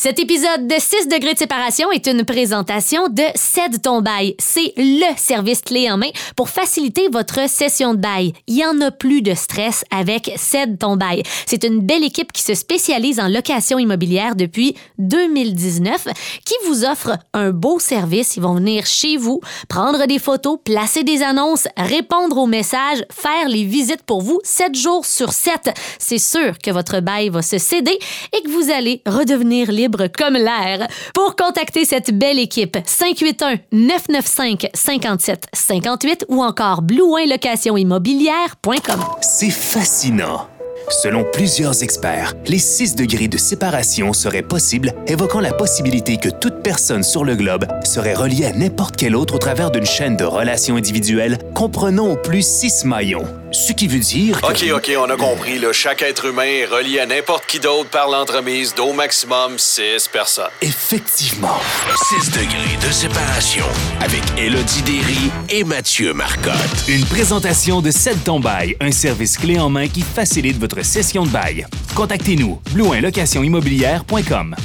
Cet épisode de 6 degrés de séparation est une présentation de Cède ton bail. C'est le service clé en main pour faciliter votre session de bail. Il y en a plus de stress avec Cède ton bail. C'est une belle équipe qui se spécialise en location immobilière depuis 2019 qui vous offre un beau service. Ils vont venir chez vous, prendre des photos, placer des annonces, répondre aux messages, faire les visites pour vous 7 jours sur 7. C'est sûr que votre bail va se céder et que vous allez redevenir libre comme l'air. Pour contacter cette belle équipe, 581-995-5758 ou encore blouinlocationimmobilière.com. C'est fascinant. Selon plusieurs experts, les 6 degrés de séparation seraient possibles, évoquant la possibilité que toute personne sur le globe serait reliée à n'importe quel autre au travers d'une chaîne de relations individuelles comprenant au plus 6 maillons. Ce qui veut dire que... OK, OK, on a compris. Là. Chaque être humain est relié à n'importe qui d'autre par l'entremise d'au maximum 6 personnes. Effectivement. 6 degrés de séparation avec Elodie Derry et Mathieu Marcotte. Une présentation de Cède ton bail, un service clé en main qui facilite votre session de bail. Contactez-nous, blouinlocationimmobilière.com.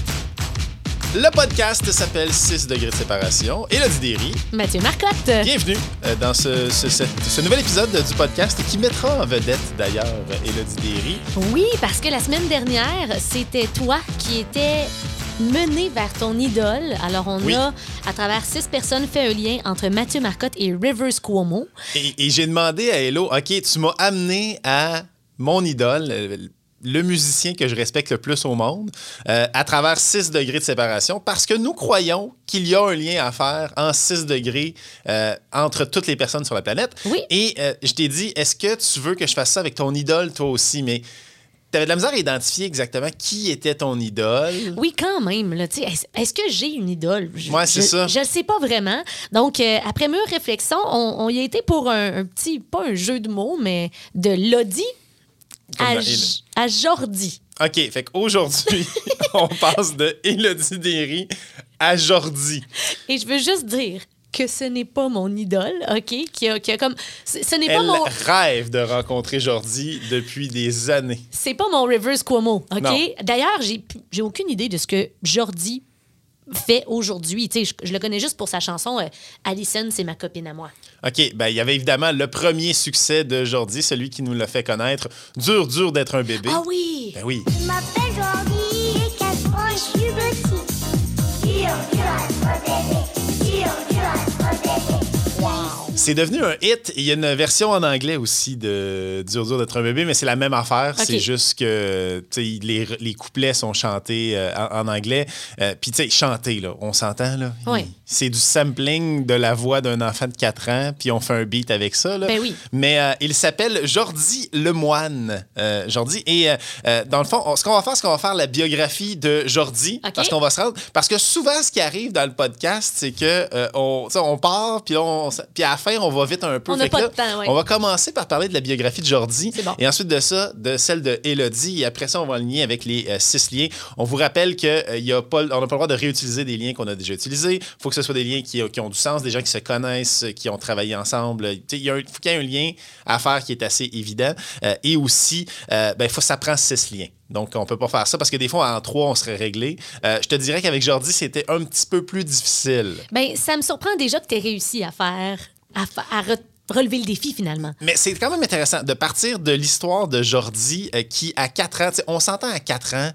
Le podcast s'appelle 6 degrés de séparation. Elodie Derry, Mathieu Marcotte. bienvenue euh, dans ce, ce- cette- ce nouvel épisode du podcast qui mettra en vedette d'ailleurs Elodie Derry. Oui, parce que la semaine dernière, c'était toi qui étais mené vers ton idole. Alors, on Oui. a, à travers six personnes, fait un lien entre Mathieu Marcotte et Rivers Cuomo. Et, et j'ai demandé à Hello, OK, tu m'as amené à mon idole, euh, le musicien que je respecte le plus au monde, euh, à travers 6 degrés de séparation, parce que nous croyons qu'il y a un lien à faire en 6 degrés euh, entre toutes les personnes sur la planète. Oui. Et euh, je t'ai dit, est-ce que tu veux que je fasse ça avec ton idole, toi aussi? Mais tu avais de la misère à identifier exactement qui était ton idole. Oui, quand même. Est-ce, que j'ai une idole? Je- Ouais, c'est ça. Je ne sais pas vraiment. Donc, euh, après mûre réflexion, on, on y a été pour un, un petit, pas un jeu de mots, mais de Lodi Comme à, à Jordi. OK, fait qu'aujourd'hui, on passe de Elodie Derry à Jordi. Et je veux juste dire que ce n'est pas mon idole, OK? Qui a, qui a comme. Ce n'est pas mon. rêve de rencontrer Jordi depuis des années. C'est pas mon Rivers Cuomo, OK? D'ailleurs, j'ai aucune idée de ce que Jordi fait aujourd'hui. Tu sais, je, je le connais juste pour sa chanson euh, Alison, c'est ma copine à moi. OK, ben il y avait évidemment le premier succès de Jordi, celui qui nous l'a fait connaître. Dur, dur d'être un bébé. Ah oui! Ben oui. Je m'appelle Jordi et 4 ans, je suis petit. Dur, dur à être bébé. C'est devenu un hit. Il y a une version en anglais aussi de Dur, dur d'être un bébé, mais c'est la même affaire. C'est juste que les, les couplets sont chantés euh, en, en anglais. Euh, Puis, tu sais, chanter, là, on s'entend, là. Oui. C'est du sampling de la voix d'un enfant de 4 ans, puis on fait un beat avec ça, là. Ben oui. Mais euh, il s'appelle Jordi Lemoine. Jordi. Et dans le fond, on- ce qu'on va faire, c'est qu'on va faire la biographie de Jordi. OK. Parce qu'on va se rendre. Parce que souvent, ce qui arrive dans le podcast, c'est que on, on part, puis à la fin, on va vite un peu. On n'a pas là, de temps, ouais. On va commencer par parler de la biographie de Jordi. Bon. Et ensuite de ça, de celle de Elodie. Et après ça, on va aligner avec les euh, six liens. On vous rappelle qu'on n'a pas, on pas le droit de réutiliser des liens qu'on a déjà utilisés. Il faut que ce soit des liens qui, qui ont du sens, des gens qui se connaissent, qui ont travaillé ensemble. Il y a un- faut qu'il y ait un lien à faire qui est assez évident. Euh, et aussi, euh, ben, faut, ça prend six liens. Donc, on peut pas faire ça parce que des fois, en trois, on serait réglé. Euh, je te dirais qu'avec Jordi, c'était un petit peu plus difficile. Ben, ça me surprend déjà que tu aies réussi à faire. À, relever le défi finalement. Mais c'est quand même intéressant de partir de l'histoire de Jordi euh, qui, à 4 ans, on s'entend à 4 ans,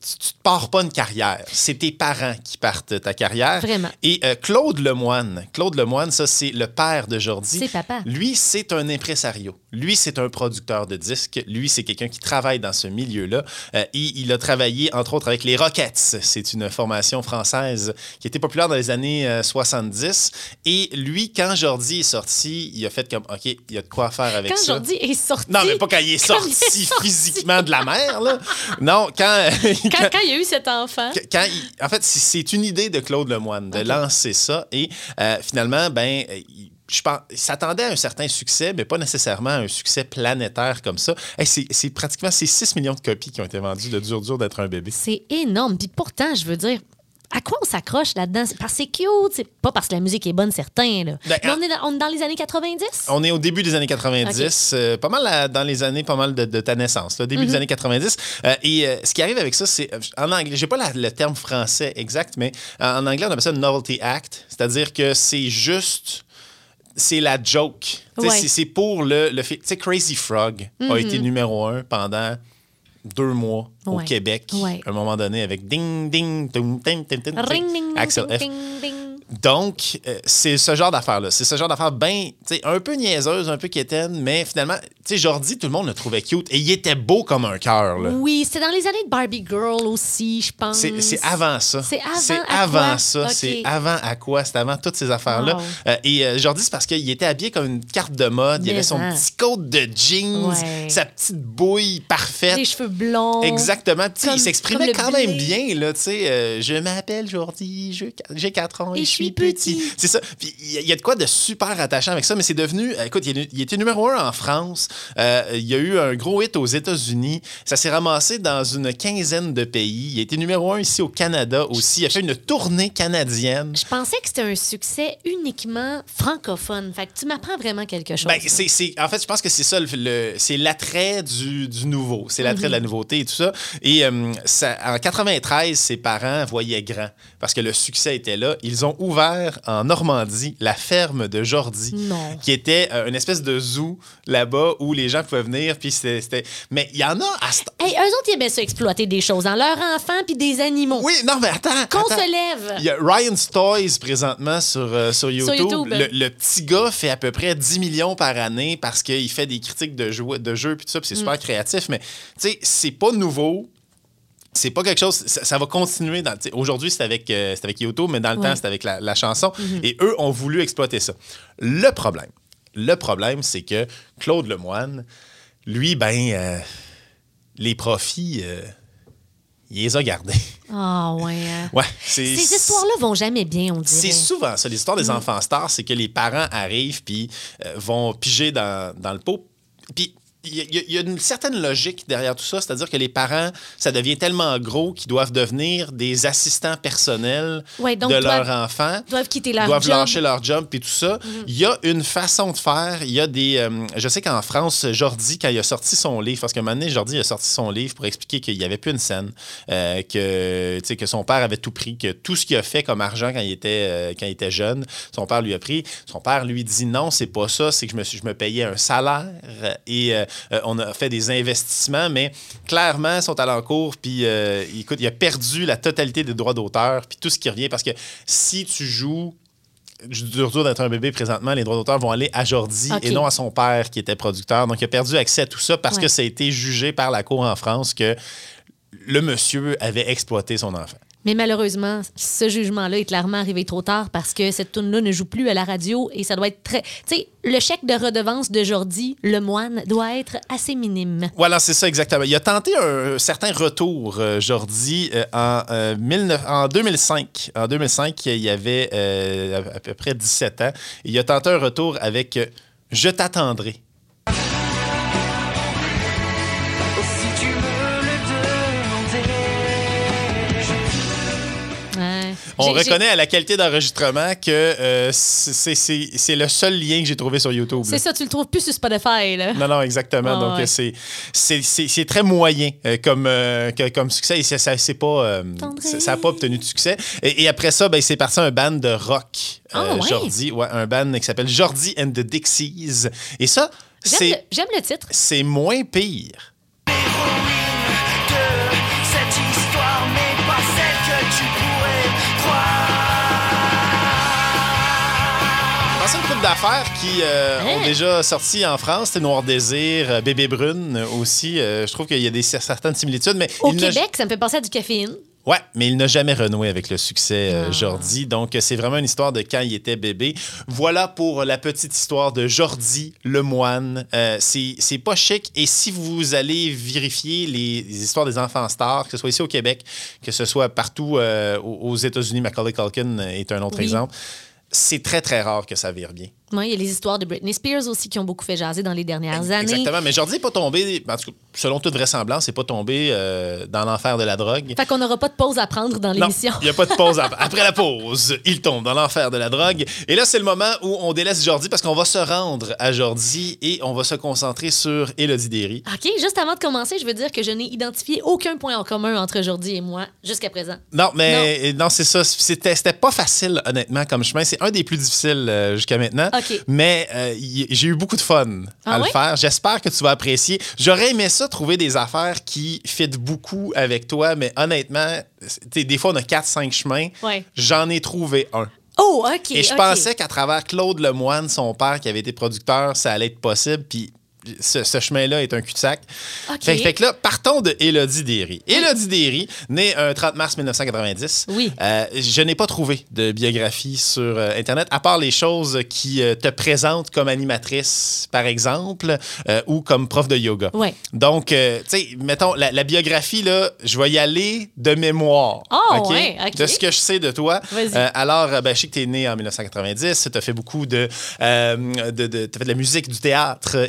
tu, te pars pas une carrière. C'est tes parents qui partent ta carrière. Vraiment. Et euh, Claude Lemoine, Claude Lemoine, ça, c'est le père de Jordi. C'est papa. Lui, c'est un impresario. Lui, c'est un producteur de disques. Lui, c'est quelqu'un qui travaille dans ce milieu-là. Euh, et il a travaillé, entre autres, avec les Rockets. C'est une formation française qui était populaire dans les années euh, 70. Et lui, quand Jordi est sorti, il a fait comme, OK, il y a de quoi faire avec Quand ça. Jordi est sorti. Non, mais pas quand il est Quand sorti, il est sorti. physiquement de la mer, là. Non, quand... Quand, quand il y a eu cet enfant. quand il- en fait, c'est- une idée de Claude Lemoine de lancer ça. Et euh, finalement, ben, euh, il- je pense, il s'attendait à un certain succès, mais pas nécessairement à un succès planétaire comme ça. Hey, c'est pratiquement c'est 6 millions de copies qui ont été vendues de Dur Dur d'être un bébé. C'est énorme. Puis pourtant, je veux dire, à quoi on s'accroche là-dedans? Parce que c'est cute, c'est pas parce que la musique est bonne, certain. Là. Ben, Mais on est, dans, on est dans les années 90? On est au début des années 90, euh, pas mal à- dans les années, pas mal de, de ta naissance, là, début Mhm. des années 90. Euh, et euh, ce qui arrive avec ça, c'est en anglais, j'ai pas la- le terme français exact, mais en anglais, on appelle ça novelty act, c'est-à-dire que c'est juste. C'est la joke. Ouais. c'est- pour le, le fait. Tu sais, Crazy Frog a été numéro un pendant deux mois au. Québec, Ouais. à un moment donné, avec ding, ding, ding, ding, ding, ding, Ring, ding, ding, Axel ding, F. ding, ding. Donc, euh, c'est ce genre d'affaire-là. C'est ce genre d'affaire bien, tu sais, un peu niaiseuse, un peu quétaine, mais finalement, tu sais, Jordi, tout le monde le trouvait cute et il était beau comme un cœur, là. Oui, c'était dans les années de Barbie Girl aussi, je pense. C'est avant ça. C'est avant C'est avant quoi? ça. C'est avant à quoi? C'est avant toutes ces affaires-là. Wow. Euh, et euh, Jordi, c'est parce qu'il était habillé comme une carte de mode. Il avait son hein. petit coat de jeans, Ouais. sa petite bouille parfaite. Les cheveux blonds. Exactement. Comme- il s'exprimait quand même bien. Là, tu sais, euh, je m'appelle Jordi, j'ai 4 ans et, Et je suis petit. C'est ça. Puis il y a- il y a de quoi de super attachant avec ça, mais c'est devenu. euh, Écoute, il, était numéro un en France. Euh, il y a eu un gros hit aux États-Unis. Ça s'est ramassé dans une quinzaine de pays. Il a été numéro un ici au Canada aussi. Il a fait une tournée canadienne. Je pensais que c'était un succès uniquement francophone. Fait que tu m'apprends vraiment quelque chose. Ben, en fait, je pense que c'est ça, le, le- c'est l'attrait du, du nouveau. C'est l'attrait de la nouveauté et tout ça. Et euh, ça- en 93, ses parents voyaient grand parce que le succès était là. Ils ont ouvert en Normandie la ferme de Jordi, Non. qui était euh, une espèce de zoo là-bas où les gens pouvaient venir. Puis c'était, Mais il y en a à ce Hey, eux autres, ils aimaient ça exploiter des choses dans leurs enfants puis des animaux. Oui, non, mais attends. Qu'on se lève. Il y a Ryan's Toys présentement sur, euh, sur YouTube. YouTube. Le, le petit gars fait à peu près 10 millions par année parce qu'il fait des critiques de, jou- de jeux puis tout ça, puis c'est Mm. super créatif. Mais tu sais, c'est pas nouveau. C'est pas quelque chose. Ça, ça va continuer. dans- Aujourd'hui, c'est avec, euh, c'est avec YouTube, mais dans le Ouais. temps, c'est avec la, la chanson. Mm-hmm. Et eux ont voulu exploiter ça. Le problème, le problème, c'est que Claude Lemoine, lui, ben, euh, les profits, euh, il les a gardés. Ah, ouais. hein. Ouais, c'est. Ces histoires-là vont jamais bien, on dirait. C'est souvent ça. L'histoire Mm. des enfants stars, c'est que les parents arrivent puis euh, vont piger dans, dans le pot. Puis il y, a- il y a une certaine logique derrière tout ça, c'est-à-dire que les parents, ça devient tellement gros qu'ils doivent devenir des assistants personnels Ouais, de doivent- leur enfant. Doivent quitter leur doivent job. Lâcher leur job puis tout ça. Il y a une façon de faire. Il y a des. euh, je sais qu'en France, Jordi, quand il a sorti son livre, parce qu'à un moment donné, Jordi a sorti son livre pour expliquer qu'il n'y avait plus une scène, euh, que, que son père avait tout pris, que tout ce qu'il a fait comme argent quand il était, euh, quand il était jeune, son père lui a pris. Son père lui dit non, c'est pas ça, c'est que je me, suis, je me payais un salaire et on a fait des investissements, mais clairement, ils sont allés en cours, puis euh, écoute, il a perdu la totalité des droits d'auteur, puis tout ce qui revient, parce que si tu joues du retour d'être un bébé présentement, les droits d'auteur vont aller à Jordi et non à son père qui était producteur. Donc, il a perdu accès à tout ça parce Ouais. que ça a été jugé par la Cour en France que le monsieur avait exploité son enfant. Mais malheureusement, ce jugement-là est clairement arrivé trop tard parce que cette tune-là ne joue plus à la radio et ça doit être très. Tu sais, le chèque de redevance de Jordi, le moine, doit être assez minime. Voilà, c'est ça exactement. Il a tenté un certain retour, euh, Jordi, euh, en, euh, 19 en 2005. En 2005, il y avait à peu près 17 ans. Il a tenté un retour avec Je t'attendrai. On reconnaît à la qualité d'enregistrement que euh, c'est le seul lien que j'ai trouvé sur YouTube. C'est ça, tu le trouves plus sur Spotify, là. Non, non, exactement. Donc, ouais. c'est- très moyen euh, comme, euh, que- comme succès. Et ça- ça c'est pas, ça obtenu de succès. Et, et après ça, ben, c'est parti un band de rock. Ah, ouais? Jordi, ouais, un band qui s'appelle Jordi and the Dixies. Et ça, J'aime c'est le, j'aime le titre. c'est moins pire. D'affaires qui euh, Hein? ont déjà sorti en France. C'était Noir Désir, euh, Bébé Brune euh, aussi. Euh, je trouve qu'il y a des, certaines similitudes. Mais Au Québec, ça me fait penser à du caféine. Ouais, mais il n'a jamais renoué avec le succès, euh, Ah. Jordi. Donc, c'est vraiment une histoire de quand il était bébé. Voilà pour la petite histoire de Jordi le moine. Euh, c'est pas chic. Et si vous allez vérifier les, les histoires des enfants stars, que ce soit ici au Québec, que ce soit partout euh, aux aux États-Unis, Macaulay Culkin est un autre Oui. exemple, c'est très, très rare que ça vire bien. Ouais, il y a les histoires de Britney Spears aussi qui ont beaucoup fait jaser dans les dernières années. Exactement. Mais Jordi n'est pas tombé, en tout cas, selon toute vraisemblance, n'est pas tombé euh, dans l'enfer de la drogue. Fait qu'on n'aura pas de pause à prendre dans l'émission. il n'y a pas de pause. ap- Après la pause, il tombe dans l'enfer de la drogue. Et là, c'est le moment où on délaisse Jordi parce qu'on va se rendre à Jordi et on va se concentrer sur Elodie Derry. OK, juste avant de commencer, je veux dire que je n'ai identifié aucun point en commun entre Jordi et moi jusqu'à présent. Non, mais non, c'est ça. C'était c'était pas facile, honnêtement, comme chemin. C'est un des plus difficiles euh, jusqu'à maintenant. Mais euh, j'ai eu beaucoup de fun Ah à le faire. J'espère que tu vas apprécier. J'aurais aimé ça, trouver des affaires qui fit beaucoup avec toi, mais honnêtement, des fois, on a 4-5 chemins. Ouais. J'en ai trouvé un. Oh, OK. Et je pensais qu'à travers Claude Lemoine, son père qui avait été producteur, ça allait être possible. Puis ce, ce chemin-là est un cul-de-sac. Fait, fait que là, partons de Élodie Derry. Élodie Derry, née un 30 mars 1990. Oui. Euh, je n'ai pas trouvé de biographie sur euh, Internet, à part les choses qui euh, te présentent comme animatrice, par exemple, euh, ou comme prof de yoga. Ouais. Donc, tu sais, mettons, la, la biographie, là, je vais y aller de mémoire. Ah, ouais, OK. De ce que je sais de toi. Vas-y. Alors, ben, je sais que tu es né en 1990. Tu as fait beaucoup de. de, de- t'as fait de la musique, du théâtre euh,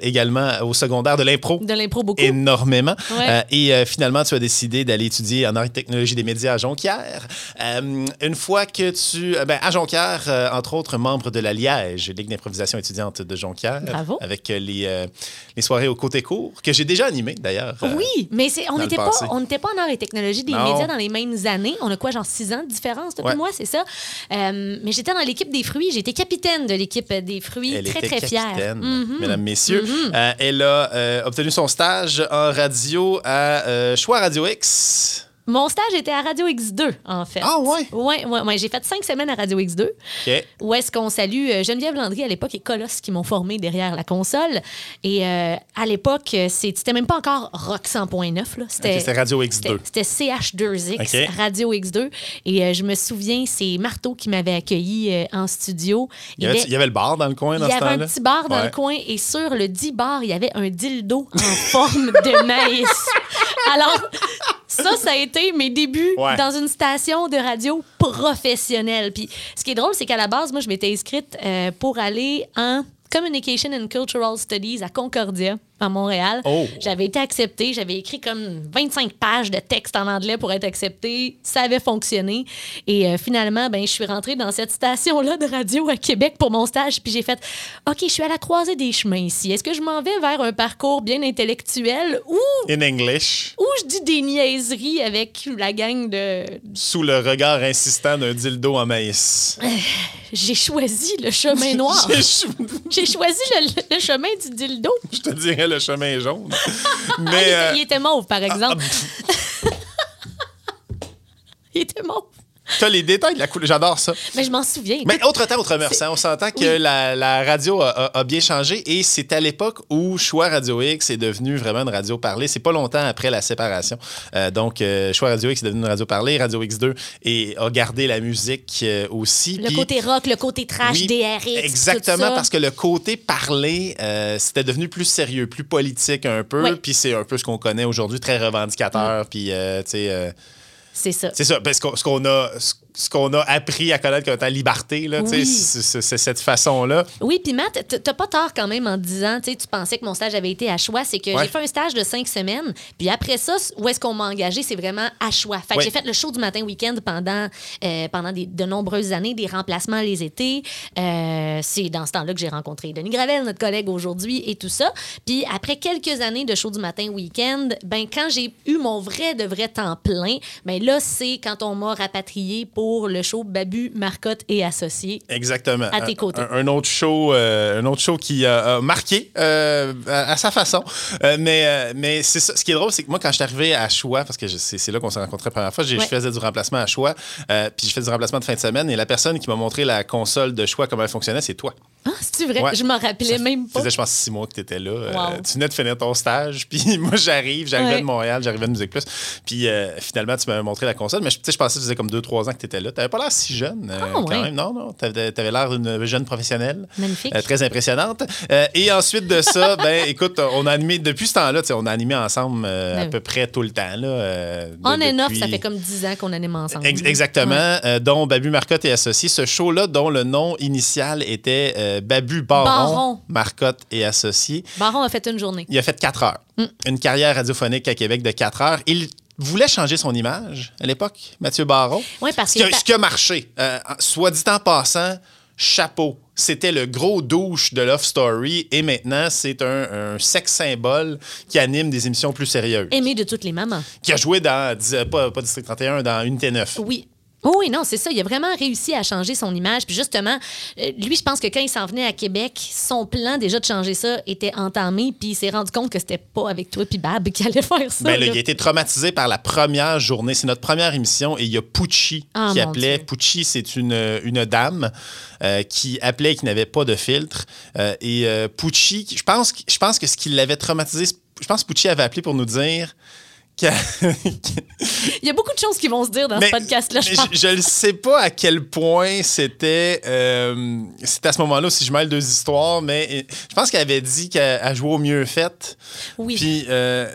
également au secondaire, de l'impro. De l'impro beaucoup. Énormément. Ouais. Euh, et euh, finalement, tu as décidé d'aller étudier en art et technologie des médias à Jonquière. Euh, une fois que tu. euh, Ben, à Jonquière, euh, entre autres, membre de la Liège, Ligue d'improvisation étudiante de Jonquière. Bravo. Avec euh, les, euh, les soirées au côté court, que j'ai déjà animées d'ailleurs. euh, Oui, mais c'est, on n'était pas, on pas en art et technologie des Non. médias dans les mêmes années. On a quoi, genre six ans de différence depuis Ouais. moi, c'est ça? Euh, mais j'étais dans l'équipe des fruits. J'étais capitaine de l'équipe des fruits. Elle très, était très fière. capitaine, Mhm. mesdames, messieurs. Euh, elle a euh, obtenu son stage en radio à euh, Choix Radio X. Mon stage était à Radio X2, en fait. Ah ouais? Ouais, ouais, ouais. J'ai fait cinq semaines à Radio X2. OK. Où est-ce qu'on salue euh, Geneviève Landry à l'époque et Colosse qui m'ont formé derrière la console. Et euh, à l'époque, euh, c'était même pas encore Rock 100.9. là. C'était Radio X2. c'était- C'était CH2X, Ok. Radio X2. Et euh, je me souviens, c'est Marteau qui m'avait accueilli euh, en studio. Il y, avait, il y avait le bar dans le coin il dans y ce avait un temps-là? petit bar dans Ouais. le coin et sur le dit bar, il y avait un dildo en forme de maïs. Alors, ça, ça a été mes débuts Ouais. dans une station de radio professionnelle. Puis, ce qui est drôle, c'est qu'à la base, moi, je m'étais inscrite euh, pour aller en Communication and Cultural Studies à Concordia, à Montréal. Oh. J'avais été acceptée. J'avais écrit comme 25 pages de texte en anglais pour être acceptée. Ça avait fonctionné. Et euh, finalement, ben, je suis rentrée dans cette station-là de radio à Québec pour mon stage. Puis j'ai fait OK, je suis à la croisée des chemins ici. Est-ce que je m'en vais vers un parcours bien intellectuel ou, In English, ou je dis des niaiseries avec la gang de. sous le regard insistant d'un dildo en maïs? J'ai choisi le chemin noir. J'ai choisi le, le chemin du dildo. Je te dirais le chemin jaune. Ah, il, Mais. était, euh, il était mauve, par exemple. il était mauve. T'as les détails de la couleur. J'adore ça. Mais je m'en souviens. Mais autre temps, autre mœurs. hein. On s'entend que Oui. la, la radio a, a- a bien changé et c'est à l'époque où Choix Radio X est devenu vraiment une radio parlée. C'est pas longtemps après la séparation. Euh, donc, euh, Choix Radio X est devenu une radio parlée. Radio X2 et a gardé la musique euh, aussi. Le Puis- côté rock, le côté trash, Oui, DRX. Exactement, parce que le côté parler, euh, c'était devenu plus sérieux, plus politique un peu. Oui. Puis c'est un peu ce qu'on connaît aujourd'hui, très revendicateur. Puis, euh, tu sais, C'est ça. c'est ça. Parce qu'on- ce qu'on a. ce qu'on a appris à connaître comme étant liberté, là, Oui. c'est cette façon-là. Oui, puis Matt, t'as pas tort quand même en disant, tu sais, tu pensais que mon stage avait été à choix. C'est que Ouais. j'ai fait un stage de cinq semaines. Puis après ça, où est-ce qu'on m'a engagé? C'est vraiment à choix. Fait que Ouais. j'ai fait le show du matin week-end pendant, euh, pendant des- de nombreuses années, des remplacements les étés. Euh, c'est dans ce temps-là que j'ai rencontré Denis Gravel, notre collègue aujourd'hui, et tout ça. Puis après quelques années de show du matin week-end, ben quand j'ai eu mon vrai de vrai temps plein, ben là, c'est quand on m'a rapatrié pour le show Babu, Marcotte et Associés. Exactement. À tes Un- côtés. Un, un autre show, euh, un autre show qui a, a marqué euh, à, à sa façon. Euh, mais mais c'est ça. Ce qui est drôle, c'est que moi, quand je suis arrivé à Choix, parce que c'est là qu'on s'est rencontrés la première fois, Ouais. je faisais du remplacement à Choix, puis je fais du remplacement de fin de semaine, et la personne qui m'a montré la console de Choix, comment elle fonctionnait, c'est toi. Ah, c'est vrai? Ouais. Je m'en rappelais même Ça pas. faisait, je pense, six mois que tu étais là. Euh, tu venais de finir ton stage. Puis moi, j'arrive. J'arrivais Ouais. de Montréal, j'arrivais de Musique Plus. Puis euh, finalement, tu m'avais montré la console. Mais je, pensais que ça faisait comme deux, trois ans que tu étais là. Tu n'avais pas l'air si jeune. euh, Ah, quand ouais. même. Non, non. Tu avais, l'air d'une jeune professionnelle. Magnifique. Très impressionnante. Et ensuite de ça, ben écoute, on a animé, depuis ce temps-là, on a animé ensemble à peu près tout le temps. Là, de- On and off, depuis- ça fait comme 10 ans qu'on anime ensemble. Ex- exactement, dont Babu Marcotte est associé. Ce show-là, dont le nom initial était euh, euh, Babu Baron, Baron. Marcotte et associés. Baron a fait une journée. Il a fait 4 heures. Mm. Une carrière radiophonique à Québec de 4 heures. Il voulait changer son image à l'époque, Mathieu Baron. Oui, parce que- ce qui a marché. Euh, soit dit en passant, chapeau. C'était le gros douche de Love Story et maintenant, c'est un, un sex symbole qui anime des émissions plus sérieuses. Aimé de toutes les mamans. Qui a joué dans, dis- pas, pas District 31, dans Unité 9. Oui. Oh oui, non, c'est ça. Il a vraiment réussi à changer son image. Puis justement, euh, lui, je pense que quand il s'en venait à Québec, son plan déjà de changer ça était entamé. Puis il s'est rendu compte que c'était pas avec toi puis Bab qui allait faire ça. Ben, là, là. il a été traumatisé par la première journée. C'est notre première émission et il y a Pucci Ah, qui appelait. Dieu. Pucci, c'est une, une dame euh, qui appelait et qui n'avait pas de filtre. Euh, et euh, Pucci, je pense, que- je pense que ce qui l'avait traumatisé, je pense que Pucci avait appelé pour nous dire Il y a beaucoup de choses qui vont se dire dans Mais- ce podcast-là, je ne sais pas à quel point c'était euh, c'était à ce moment-là si je mêle deux histoires, mais je pense qu'elle avait dit qu'elle elle jouait au mieux fait. Oui. Puis euh,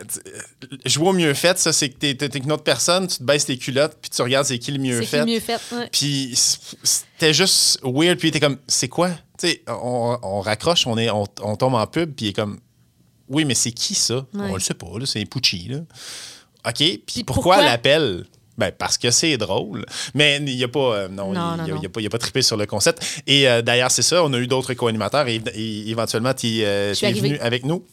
jouer au mieux fait, ça, c'est que t'es t'es une autre personne, tu te baisses tes culottes, puis tu regardes c'est qui le mieux fait. qui mieux fait. ouais. Puis c'était juste weird, puis il était comme, c'est quoi? Tu sais, on, on raccroche, on, est, on, on tombe en pub, puis il est comme, oui, mais c'est qui ça? Ouais. On le sait pas, là, c'est Pucci, là. OK, puis pourquoi, appelle? Ben, parce que c'est drôle. Mais il n'y a pas, euh, non, Non, il, a, pas, a trippé sur le concept. Et euh, d'ailleurs, c'est ça, on a eu d'autres co-animateurs et, et éventuellement, tu es arrivée. venu avec nous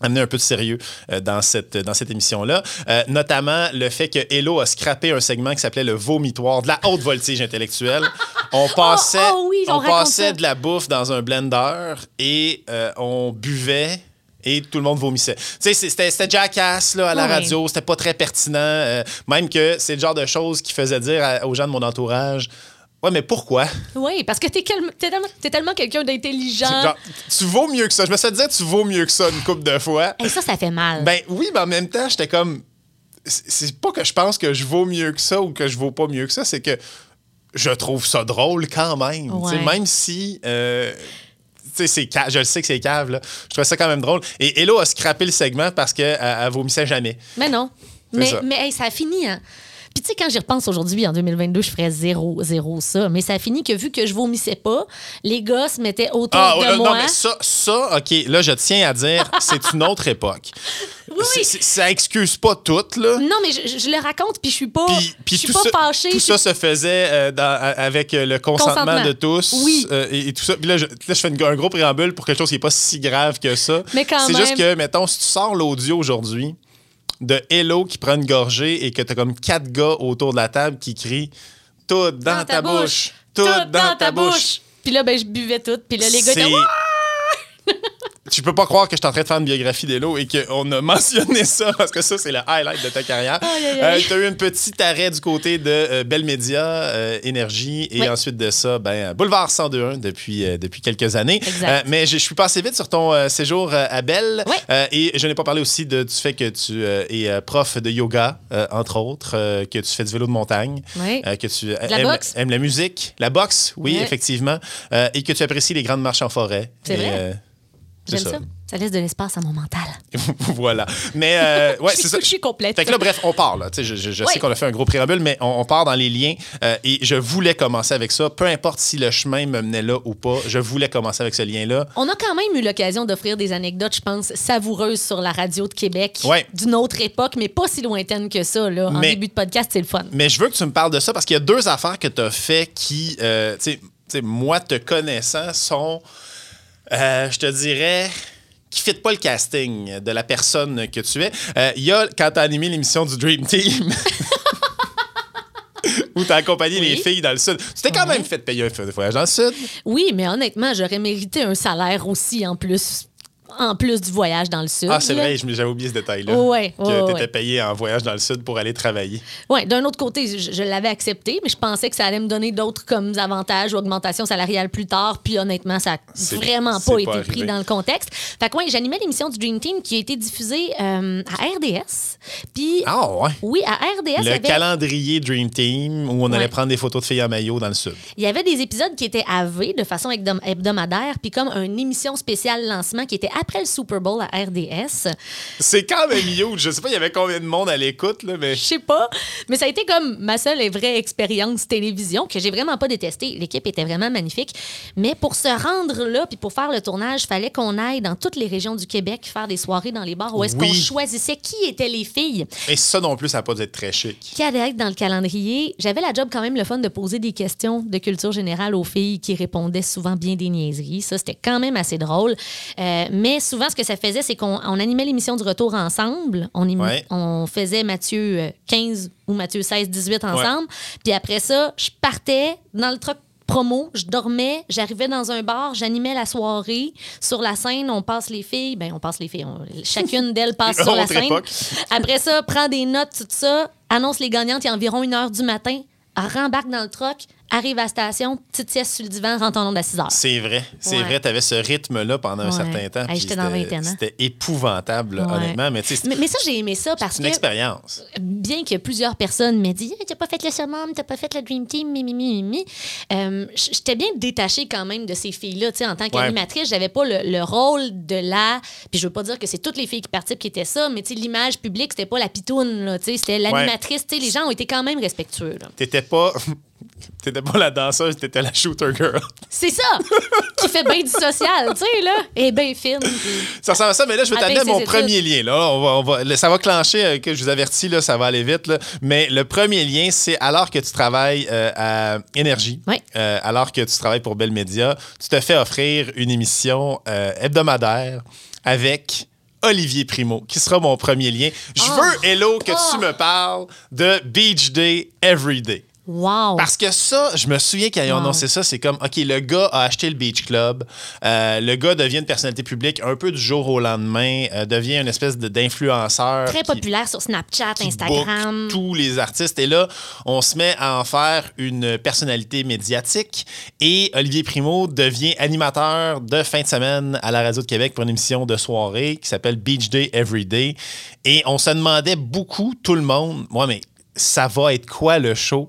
amener un peu de sérieux euh, dans cette, dans cette émission-là. Euh, notamment le fait que Hello a scrappé un segment qui s'appelait le vomitoire, de la haute voltige intellectuelle. On passait, oh oui, on passait de la bouffe dans un blender et euh, on buvait. Et tout le monde vomissait. Tu sais, c'était c'était jackass là, à la Ouais. radio, c'était pas très pertinent. euh, même que c'est le genre de choses qui faisait dire à- aux gens de mon entourage Ouais, mais pourquoi Oui, parce que t'es tellement, t'es tellement quelqu'un d'intelligent. Genre, Tu vaux mieux que ça. Je me suis dit, tu vaux mieux que ça une couple de fois. Et ça, ça fait mal. Ben oui, mais en même temps, j'étais comme. C'est c'est pas que je pense que je vaux mieux que ça ou que je vaux pas mieux que ça, c'est que je trouve ça drôle quand même. Tu sais, Ouais. Même si. euh, c'est je le sais que c'est cave, là. Je trouvais ça quand même drôle. Et Hello a scrappé le segment parce qu'elle elle vomissait jamais. Mais non. Mais, ça. mais hey, ça a fini, hein. Puis tu sais, quand j'y repense aujourd'hui, en 2022, je ferais zéro, zéro ça. Mais ça a fini que vu que je vomissais pas, les gars se mettaient autour Ah, de ouais, moi. non, mais ça, ça, OK, là, je tiens à dire, c'est une autre époque. Oui, oui. C'est- c'est- ça excuse pas tout, là. Non, mais je, je le raconte, puis je suis pas, Puis, puis je suis tout, pas ça, fâchée. tout ça se faisait euh, dans- avec euh, le consentement, Consentement. de tous. Oui. euh, et, et tout ça. Puis là je, là, je fais une- un gros préambule pour quelque chose qui n'est pas si grave que ça. Mais quand C'est même. juste que, mettons, si tu sors l'audio aujourd'hui de Hello qui prend une gorgée et que tu as comme quatre gars autour de la table qui crient Tout dans, ta, bouche. Tout dans, ta bouche. Puis là, ben, je buvais tout. Puis là, les gars étaient. Je peux pas croire que je suis en train de faire une biographie d'Hello et qu'on a mentionné ça parce que ça, c'est le highlight de ta carrière. Aïe. tu as eu un petit arrêt du côté de euh, Bell Media, euh, Énergie et Oui. ensuite de ça, ben, Boulevard 102.1 depuis, euh, depuis quelques années. Mais je je suis passé vite sur ton euh, séjour euh, à Bell Oui. Euh, et je n'ai pas parlé aussi de, du fait que tu euh, es euh, prof de yoga, euh, entre autres, euh, que tu fais du vélo de montagne, Oui. euh, que tu la aimes, boxe? aimes la musique, la boxe, oui, effectivement, euh, et que tu apprécies les grandes marches en forêt. C'est vrai? J'aime ça. ça. laisse de l'espace à mon mental. voilà. Mais euh, ouais, je, c'est ça. je suis complète. Fait que là, bref, on part. Là. Je, je- je Oui. sais qu'on a fait un gros préambule, mais on, on part dans les liens. euh, et je voulais commencer avec ça. Peu importe si le chemin me menait là ou pas, je voulais commencer avec ce lien-là. On a quand même eu l'occasion d'offrir des anecdotes, je pense, savoureuses sur la radio de Québec Ouais. d'une autre époque, mais pas si lointaine que ça. Là. En Mais- début de podcast, c'est le fun. Mais je veux que tu me parles de ça parce qu'il y a deux affaires que tu as fait qui, euh, tu sais, moi, te connaissant, sont, euh, je te dirais, qui ne fit pas le casting de la personne que tu es. Euh, Il y a, quand tu as animé l'émission du Dream Team, où tu as accompagné Oui. les filles dans le Sud, tu t'es quand même fait payer un voyage dans le Sud. Oui, mais honnêtement, j'aurais mérité un salaire aussi en plus, en plus du voyage dans le Sud. Ah, c'est vrai, j'avais oublié ce détail-là. Ouais, que ouais, tu étais ouais. payé en voyage dans le Sud pour aller travailler. Ouais, d'un autre côté, je, je l'avais accepté, mais je pensais que ça allait me donner d'autres comme avantages ou augmentation salariale plus tard. Puis honnêtement, ça n'a vraiment pas été pris dans le contexte. Fait que ouais, j'animais l'émission du Dream Team qui a été diffusée euh, à RDS. Puis Ah, ouais. oui, à RDS, Le avait- calendrier Dream Team où on allait prendre des photos de filles en maillot dans le Sud. Il y avait des épisodes qui étaient AV de façon hebdom- hebdomadaire, puis comme une émission spéciale lancement qui était après le Super Bowl à RDS. C'est quand même huge. Je sais pas, il y avait combien de monde à l'écoute, là, mais. Je sais pas, mais ça a été comme ma seule et vraie expérience télévision que j'ai vraiment pas détestée. L'équipe était vraiment magnifique. Mais pour se rendre là, puis pour faire le tournage, fallait qu'on aille dans toutes les régions du Québec faire des soirées dans les bars où est-ce Oui. qu'on choisissait qui étaient les filles Et ça non plus, ça n'a pas dû être très chic. qui allaient être dans le calendrier? J'avais la job quand même le fun de poser des questions de culture générale aux filles qui répondaient souvent bien des niaiseries. Ça, c'était quand même assez drôle. Euh, mais souvent, ce que ça faisait, c'est qu'on on animait l'émission du retour ensemble. On, imi- Ouais. on faisait Mathieu euh, 15 ou Mathieu 16, 18 ensemble. Puis après ça, je partais dans le truck promo, je dormais, j'arrivais dans un bar, j'animais la soirée. Sur la scène, on passe les filles. Ben, on passe les filles. on- chacune d'elles passe sur la scène. Après ça, prend des notes, tout ça, annonce les gagnantes, il y a environ une heure du matin, rembarque dans le truck, arrive à la station, petite sieste sur le divan, rentre en onde à 6 heures. C'est vrai. C'est Ouais. vrai, tu avais ce rythme-là pendant un Ouais. certain temps. Puis j'étais dans c'était- 21 ans. C'était épouvantable, là, Ouais. honnêtement. Mais c'est Mais, mais ça, j'ai aimé ça parce c'est que, une expérience. bien que plusieurs personnes m'aient dit Hey, T'as pas fait le summum, t'as pas fait le Dream Team, mi, mi, mi, mi, mi. Euh, J'étais bien détachée quand même de ces filles-là. En tant qu'animatrice, j'avais pas le, le rôle de la. Puis je veux pas dire que c'est toutes les filles qui participent qui étaient ça, mais l'image publique, c'était pas la pitoune. C'était l'animatrice. Tu sais, Les gens ont été quand même respectueux. T'étais pas. T'étais pas la danseuse, t'étais la shooter girl. C'est ça qui fait bien du social, tu sais, là. Et bien fine. Ça ressemble à ça, mais là, je vais À t'amener à bien mon premier lien. Là. On va, on va- là, ça va clencher, euh, que je vous avertis, là, ça va aller vite. là. Mais le premier lien, c'est alors que tu travailles euh, à Énergie, Oui. euh, alors que tu travailles pour Bell Media, tu te fais offrir une émission euh, hebdomadaire avec Olivier Primo, qui sera mon premier lien. Je Oh. veux, Hello, que tu Oh. me parles de Beach Day Every Day. Wow. Parce que ça, je me souviens quand ils ont Wow. annoncé ça, c'est comme, OK, le gars a acheté le Beach Club, euh, le gars devient une personnalité publique un peu du jour au lendemain, euh, devient une espèce d'influenceur. Très qui- populaire sur Snapchat, qui Instagram. tous les artistes. Et là, on se met à en faire une personnalité médiatique. Et Olivier Primo devient animateur de fin de semaine à la Radio de Québec pour une émission de soirée qui s'appelle Beach Day Every Day. Et on se demandait beaucoup, tout le monde, moi, mais ça va être quoi le show?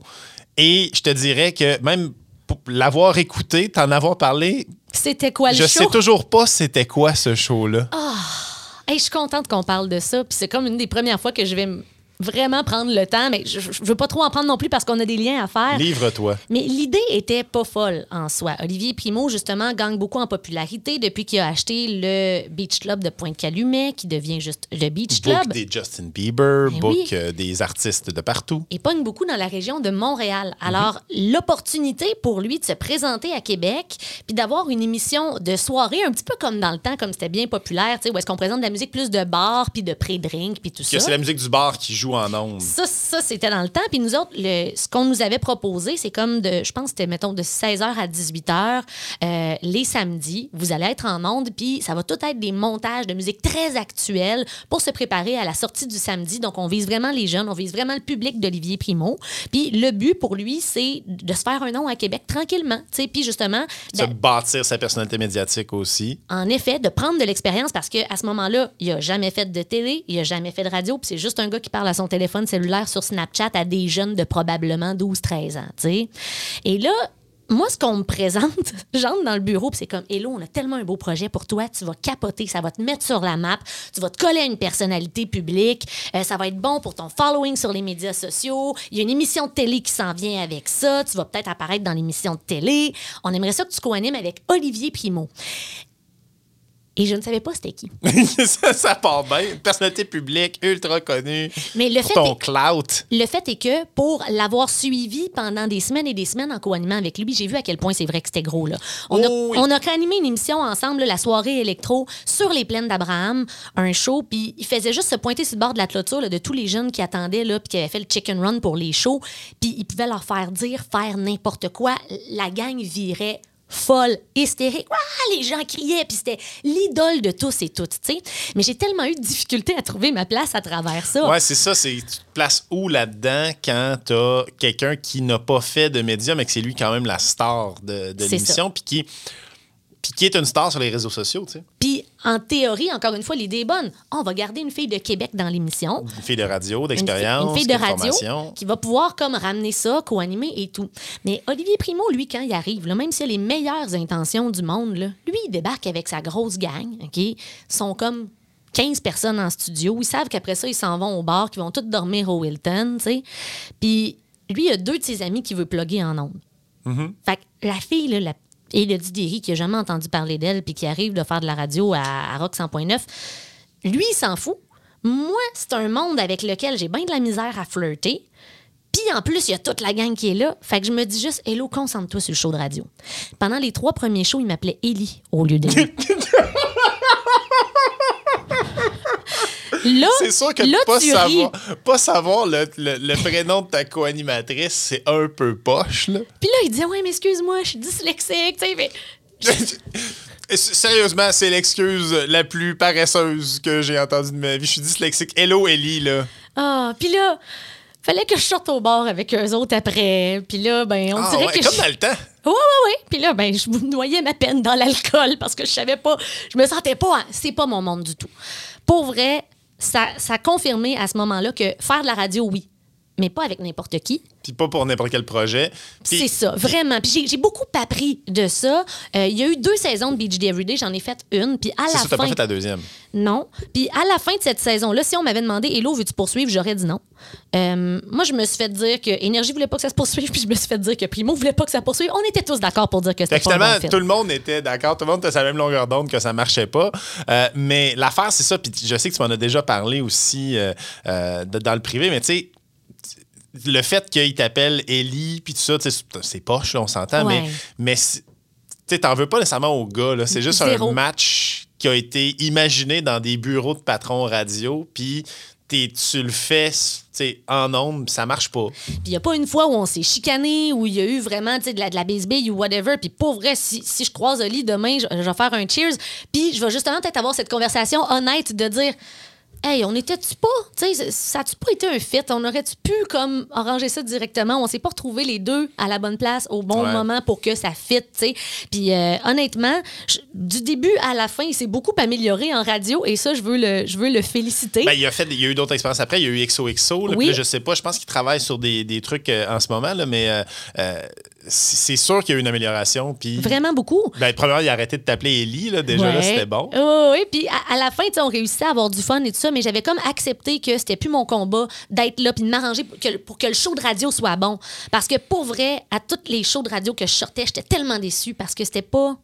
Et je te dirais que même pour l'avoir écouté, t'en avoir parlé, C'était quoi le je show? sais toujours pas c'était quoi ce show-là. Hey, je suis contente qu'on parle de ça. Puis c'est comme une des premières fois que je vais vraiment prendre le temps. Mais je, je veux pas trop en prendre non plus parce qu'on a des liens à faire. Livre-toi. Mais l'idée était pas folle en soi. Olivier Primo, justement, gagne beaucoup en popularité depuis qu'il a acheté le Beach Club de Pointe-Calumet, qui devient juste le Beach Book Club. des Justin Bieber, Ben book oui. euh, des artistes de partout. et pogne beaucoup dans la région de Montréal. Alors, l'opportunité pour lui de se présenter à Québec, puis d'avoir une émission de soirée, un petit peu comme dans le temps, comme c'était bien populaire, où est-ce qu'on présente de la musique plus de bar, puis de pré-drink, puis tout Que ça. c'est la musique du bar qui joue en ondes. Ça, ça c'était dans le temps. Puis nous autres, le- ce qu'on nous avait proposé, c'est comme de, je pense c'était, mettons, de 16h à 18h, euh, les samedis. Vous allez être en onde, puis ça va tout être des montages de musique très actuelle pour se préparer à la sortie du samedi. Donc, on vise vraiment les jeunes, on vise vraiment le public d'Olivier Primo. Puis le but pour lui, c'est de se faire un nom à Québec tranquillement. tu sais. Puis justement, Se d'a- bâtir sa personnalité médiatique aussi. en effet, de prendre de l'expérience parce qu'à ce moment-là, il a jamais fait de télé, il a jamais fait de radio, puis c'est juste un gars qui parle à son téléphone cellulaire sur Snapchat à des jeunes de probablement 12-13 ans. Et là, moi, ce qu'on me présente, j'entre dans le bureau, puis c'est comme, Hello, on a tellement un beau projet pour toi, tu vas capoter, ça va te mettre sur la map, tu vas te coller à une personnalité publique, euh, ça va être bon pour ton following sur les médias sociaux, il y a une émission de télé qui s'en vient avec ça, tu vas peut-être apparaître dans l'émission de télé, on aimerait ça que tu co-animes avec Olivier Primo. Et je ne savais pas c'était qui. ça, ça part bien. Une personnalité publique ultra connue. Mais le Pour fait, ton est, clout. le fait est que pour l'avoir suivi pendant des semaines et des semaines en co-animant avec lui, j'ai vu à quel point c'est vrai que c'était gros. Là. On, a, oui. on a co-animé une émission ensemble, là, la soirée électro, sur les plaines d'Abraham, un show, puis il faisait juste se pointer sur le bord de la clôture là, de tous les jeunes qui attendaient, là, puis qui avaient fait le chicken run pour les shows, puis il pouvait leur faire dire, faire n'importe quoi. La gang virait folle, hystérique. Les gens criaient, puis c'était l'idole de tous et toutes, tu sais. Mais j'ai tellement eu de difficulté à trouver ma place à travers ça. Ouais, c'est ça. C'est, tu te places où là-dedans quand t'as quelqu'un qui n'a pas fait de médias, mais que c'est lui quand même la star de, l'émission, puis qui, puis qui est une star sur les réseaux sociaux, tu sais? Puis en théorie, encore une fois, l'idée est bonne. On va garder une fille de Québec dans l'émission. Une fille de radio, d'expérience, Une fille de radio qui va pouvoir comme ramener ça, co-animer et tout. Mais Olivier Primo, lui, quand il arrive, là, même s'il a les meilleures intentions du monde, là, lui, il débarque avec sa grosse gang. OK? Ils sont comme 15 personnes en studio. Ils savent qu'après ça, ils s'en vont au bar, qu'ils vont tous dormir au Wilton. tu sais. Puis lui, il a deux de ses amis qui veut plugger en ondes. Fait que la fille, là, la Élodie Derry, qui a jamais entendu parler d'elle puis qui arrive de faire de la radio à, Rock 100.9, lui, il s'en fout. Moi, c'est un monde avec lequel j'ai bien de la misère à flirter. Puis en plus, il y a toute la gang qui est là. Fait que je me dis juste, Hello, concentre-toi sur le show de radio. Pendant les trois premiers shows, il m'appelait Ellie au lieu de Là, C'est sûr que là, pas savoir, ris. pas savoir le, le- le prénom de ta co-animatrice, c'est un peu poche, là. Puis là, il disait, ouais, mais excuse-moi, je suis dyslexique, tu sais, mais Sérieusement, c'est l'excuse la plus paresseuse que j'ai entendue de ma vie. Je suis dyslexique. Hello, Ellie, là. Ah, puis là, fallait que je sorte au bar avec eux autres après. Puis là, ben, on Ah, dirait ouais, que comme je... dans le temps. Ouais, ouais, ouais. Puis là, ben, je vous noyais ma peine dans l'alcool parce que je savais pas, je me sentais pas, c'est pas mon monde du tout. Pour vrai, ça, ça a confirmé à ce moment-là que faire de la radio, oui, mais pas avec n'importe qui. Puis pas pour n'importe quel projet. C'est ça, vraiment. Puis j'ai- beaucoup appris de ça. Euh, Il y a eu deux saisons de BGD Everyday, j'en ai fait une. Puis à la ça, fin. pas fait la deuxième. Non. Puis à la fin de cette saison-là, si on m'avait demandé Hello, veux-tu poursuivre? J'aurais dit non. Euh, moi, je me suis fait dire que Énergie voulait pas que ça se poursuive, puis je me suis fait dire que Primo voulait pas que ça poursuive. On était tous d'accord pour dire que c'était pas bon tout le monde était d'accord, tout le monde était la même longueur d'onde que ça marchait pas. Euh, mais l'affaire, c'est ça, puis je sais que tu m'en as déjà parlé aussi dans le privé, mais tu sais, le fait qu'il t'appelle Ellie, puis tout ça, c'est- poche, là, on s'entend, Ouais. mais, mais tu t'en veux pas nécessairement au gars, là. C'est juste Zéro. un match qui a été imaginé dans des bureaux de patrons radio, puis tu le fais en puis ça marche pas. Puis il n'y a pas une fois où on s'est chicané, où il y a eu vraiment de la, de la bisbille ou whatever. Puis pour vrai, si, si je croise Oli demain, je, je vais faire un cheers. Puis je vais justement peut-être avoir cette conversation honnête de dire Hey, on était-tu pas? Tu sais, ça a-tu pas été un fit? On aurait-tu pu comme arranger ça directement? On s'est pas retrouvés les deux à la bonne place au bon Ouais. moment pour que ça fit, tu sais. Puis euh, honnêtement, je- du début à la fin, il s'est beaucoup amélioré en radio et ça, je veux le, je veux le féliciter. Ben, il, a fait, il y a eu d'autres expériences après. Il y a eu XOXO. Là, Oui. puis là, je sais pas, je pense qu'il travaille sur des, des trucs euh, en ce moment, là, mais euh, c'est sûr qu'il y a eu une amélioration. Puis, Vraiment beaucoup. ben, premièrement, il a arrêté de t'appeler Ellie. Là, déjà, là, c'était bon. Oui, oui. Puis à, à la fin, on réussissait à avoir du fun et tout ça, mais j'avais comme accepté que c'était plus mon combat d'être là puis de m'arranger pour que, pour que le show de radio soit bon. Parce que pour vrai, à toutes les shows de radio que je sortais, j'étais tellement déçue parce que c'était pas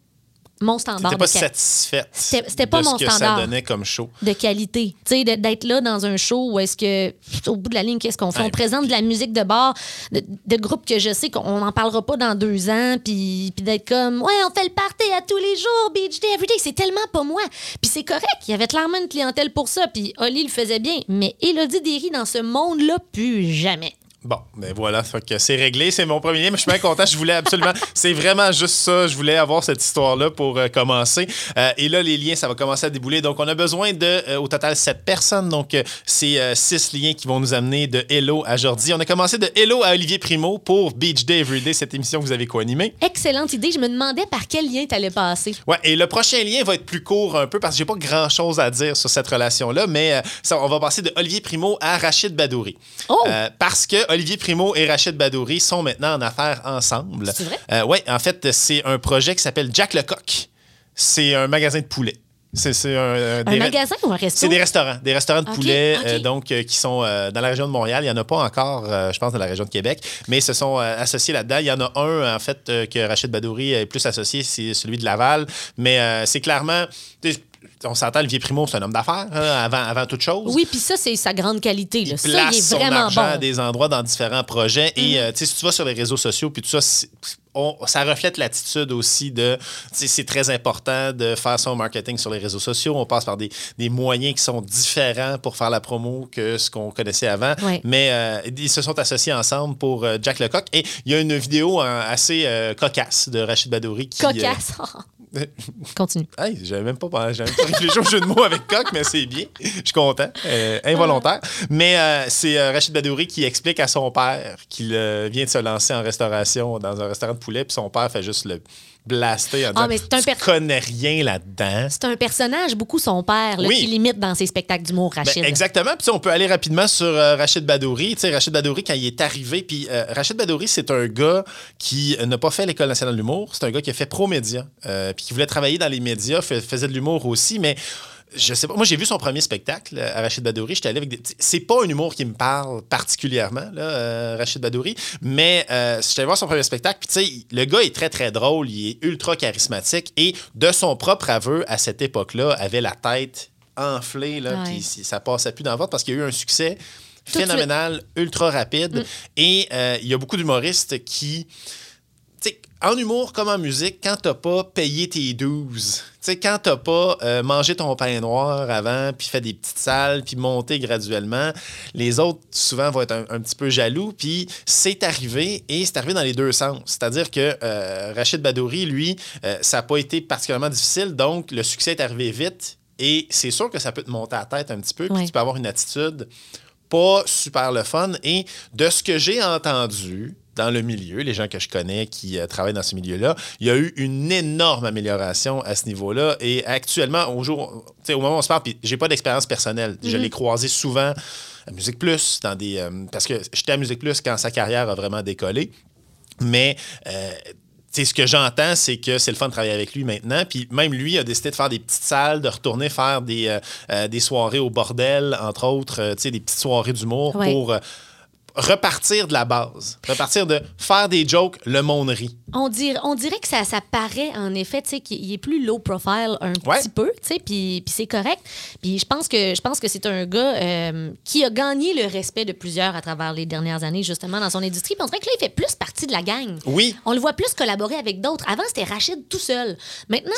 mon standard T'étais pas satisfaite C'était- pas de mon ce que standard. ça donnait comme show. de qualité. Tu sais, d'être là dans un show où est-ce que, au bout de la ligne, qu'est-ce qu'on fait? Ouais. On présente de la musique de bar, de, de groupes que je sais qu'on n'en parlera pas dans deux ans, puis, puis d'être comme, ouais, on fait le party à tous les jours, Beach Day Everyday. C'est tellement pas moi. Puis c'est correct, il y avait clairement une clientèle pour ça, puis Oli le faisait bien. Mais Elodie Derry, dans ce monde-là, plus jamais. Bon, ben voilà, fait que c'est réglé, c'est mon premier lien, mais je suis bien content, je voulais absolument, c'est vraiment juste ça, je voulais avoir cette histoire-là pour euh, commencer. Euh, et là, les liens, ça va commencer à débouler, donc on a besoin de, euh, au total, sept personnes, donc c'est six liens qui vont nous amener de Hello à Jordi. On a commencé de Hello à Olivier Primo pour Beach Day Everyday, cette émission que vous avez co-animée. Excellente idée. Je me demandais par quel lien t'allais passer. Ouais, et le prochain lien va être plus court un peu parce que j'ai pas grand chose à dire sur cette relation-là, mais ça, on va passer de Olivier Primo à Rachid Badouri. Oh! Parce que Olivier Primo et Rachid Badouri sont maintenant en affaires ensemble. C'est vrai? Euh, ouais, en fait, c'est un projet qui s'appelle Jack Lecoq. C'est un magasin de poulet. C'est un, des- magasin ou un resto? c'est des restaurants, des restaurants de poulet, euh, donc euh, qui sont euh, dans la région de Montréal. Il n'y en a pas encore, euh, je pense, dans la région de Québec, mais ils se sont euh, associés là-dedans. Il y en a un, en fait, euh, que Rachid Badouri est plus associé, c'est celui de Laval. Mais euh, c'est clairement. On s'entend, Olivier Primo, c'est un homme d'affaires, hein, avant, avant toute chose. Oui, puis ça, c'est sa grande qualité. Là. Il Ça, il place est son vraiment argent bon. Mm. à des endroits dans différents projets. Et euh, tu sais, si tu vas sur les réseaux sociaux, puis tout ça, on- ça reflète l'attitude aussi de. tu sais, C'est très important de faire son marketing sur les réseaux sociaux. On passe par des, des moyens qui sont différents pour faire la promo que ce qu'on connaissait avant. Ouais. Mais euh, ils se sont associés ensemble pour euh, Jack Lecoq. Et il y a une vidéo hein, assez euh, cocasse de Rachid Badouri qui. Cocasse. Continue. Hey, j'avais même pas, j'avais même pas réfléchi au jeu de mots avec coq, mais c'est bien. Je suis content. Euh, involontaire. Mais euh, c'est euh, Rachid Badouri qui explique à son père qu'il vient de se lancer en restauration dans un restaurant de poulet, puis son père fait juste le, blaster en Ah, mais un Tu connais rien là-dedans. C'est un personnage, beaucoup son père, là, Oui. qui limite dans ses spectacles d'humour, Ben, Rachid. exactement. Puis on peut aller rapidement sur euh, Rachid Badouri. Tu sais, Rachid Badouri, quand il est arrivé, puis euh, Rachid Badouri, c'est un gars qui n'a pas fait l'École nationale de l'humour. C'est un gars qui a fait pro-média, euh, puis qui voulait travailler dans les médias, fait- faisait de l'humour aussi, mais je sais pas. Moi, j'ai vu son premier spectacle euh, à Rachid Badouri. J'étais allé avec des. C'est pas un humour qui me parle particulièrement, là, euh, Rachid Badouri, mais euh, j'étais allé voir son premier spectacle. Puis, tu sais, le gars est très, très drôle. Il est ultra charismatique et, de son propre aveu, à cette époque-là, avait la tête enflée, là, puis ça passait plus dans le ventre parce qu'il y a eu un succès phénoménal, ultra rapide. Et euh, il y a beaucoup d'humoristes qui. En humour comme en musique, quand t'as pas payé tes 12, tu sais, quand t'as pas euh, mangé ton pain noir avant, puis fait des petites salles, puis monté graduellement, les autres, souvent, vont être un, un petit peu jaloux. Puis c'est arrivé, et c'est arrivé dans les deux sens. C'est-à-dire que euh, Rachid Badouri, lui, euh, ça n'a pas été particulièrement difficile, donc le succès est arrivé vite. Et c'est sûr que ça peut te monter à la tête un petit peu, puis Ouais. tu peux avoir une attitude pas super le fun. Et de ce que j'ai entendu dans le milieu, les gens que je connais qui euh, travaillent dans ce milieu-là, il y a eu une énorme amélioration à ce niveau-là. Et actuellement, au, jour, au moment où on se parle, puis j'ai pas d'expérience personnelle. Je l'ai croisé souvent à Musique Plus, dans des, euh, parce que j'étais à Musique Plus quand sa carrière a vraiment décollé. Mais euh, ce que j'entends, c'est que c'est le fun de travailler avec lui maintenant. Puis même lui a décidé de faire des petites salles, de retourner faire des, euh, des soirées au bordel, entre autres, euh, des petites soirées d'humour Ouais. pour euh, repartir de la base. Repartir de faire des jokes, le monde rit. On dirait, on dirait que ça, ça paraît, en effet, tu sais, qu'il est plus low profile un Ouais. petit peu, tu sais, puis c'est correct. Puis je pense que je pense que c'est un gars euh, qui a gagné le respect de plusieurs à travers les dernières années, justement, dans son industrie. Puis on dirait que là, il fait plus partie de la gang. Oui. On le voit plus collaborer avec d'autres. Avant, c'était Rachid tout seul. Maintenant,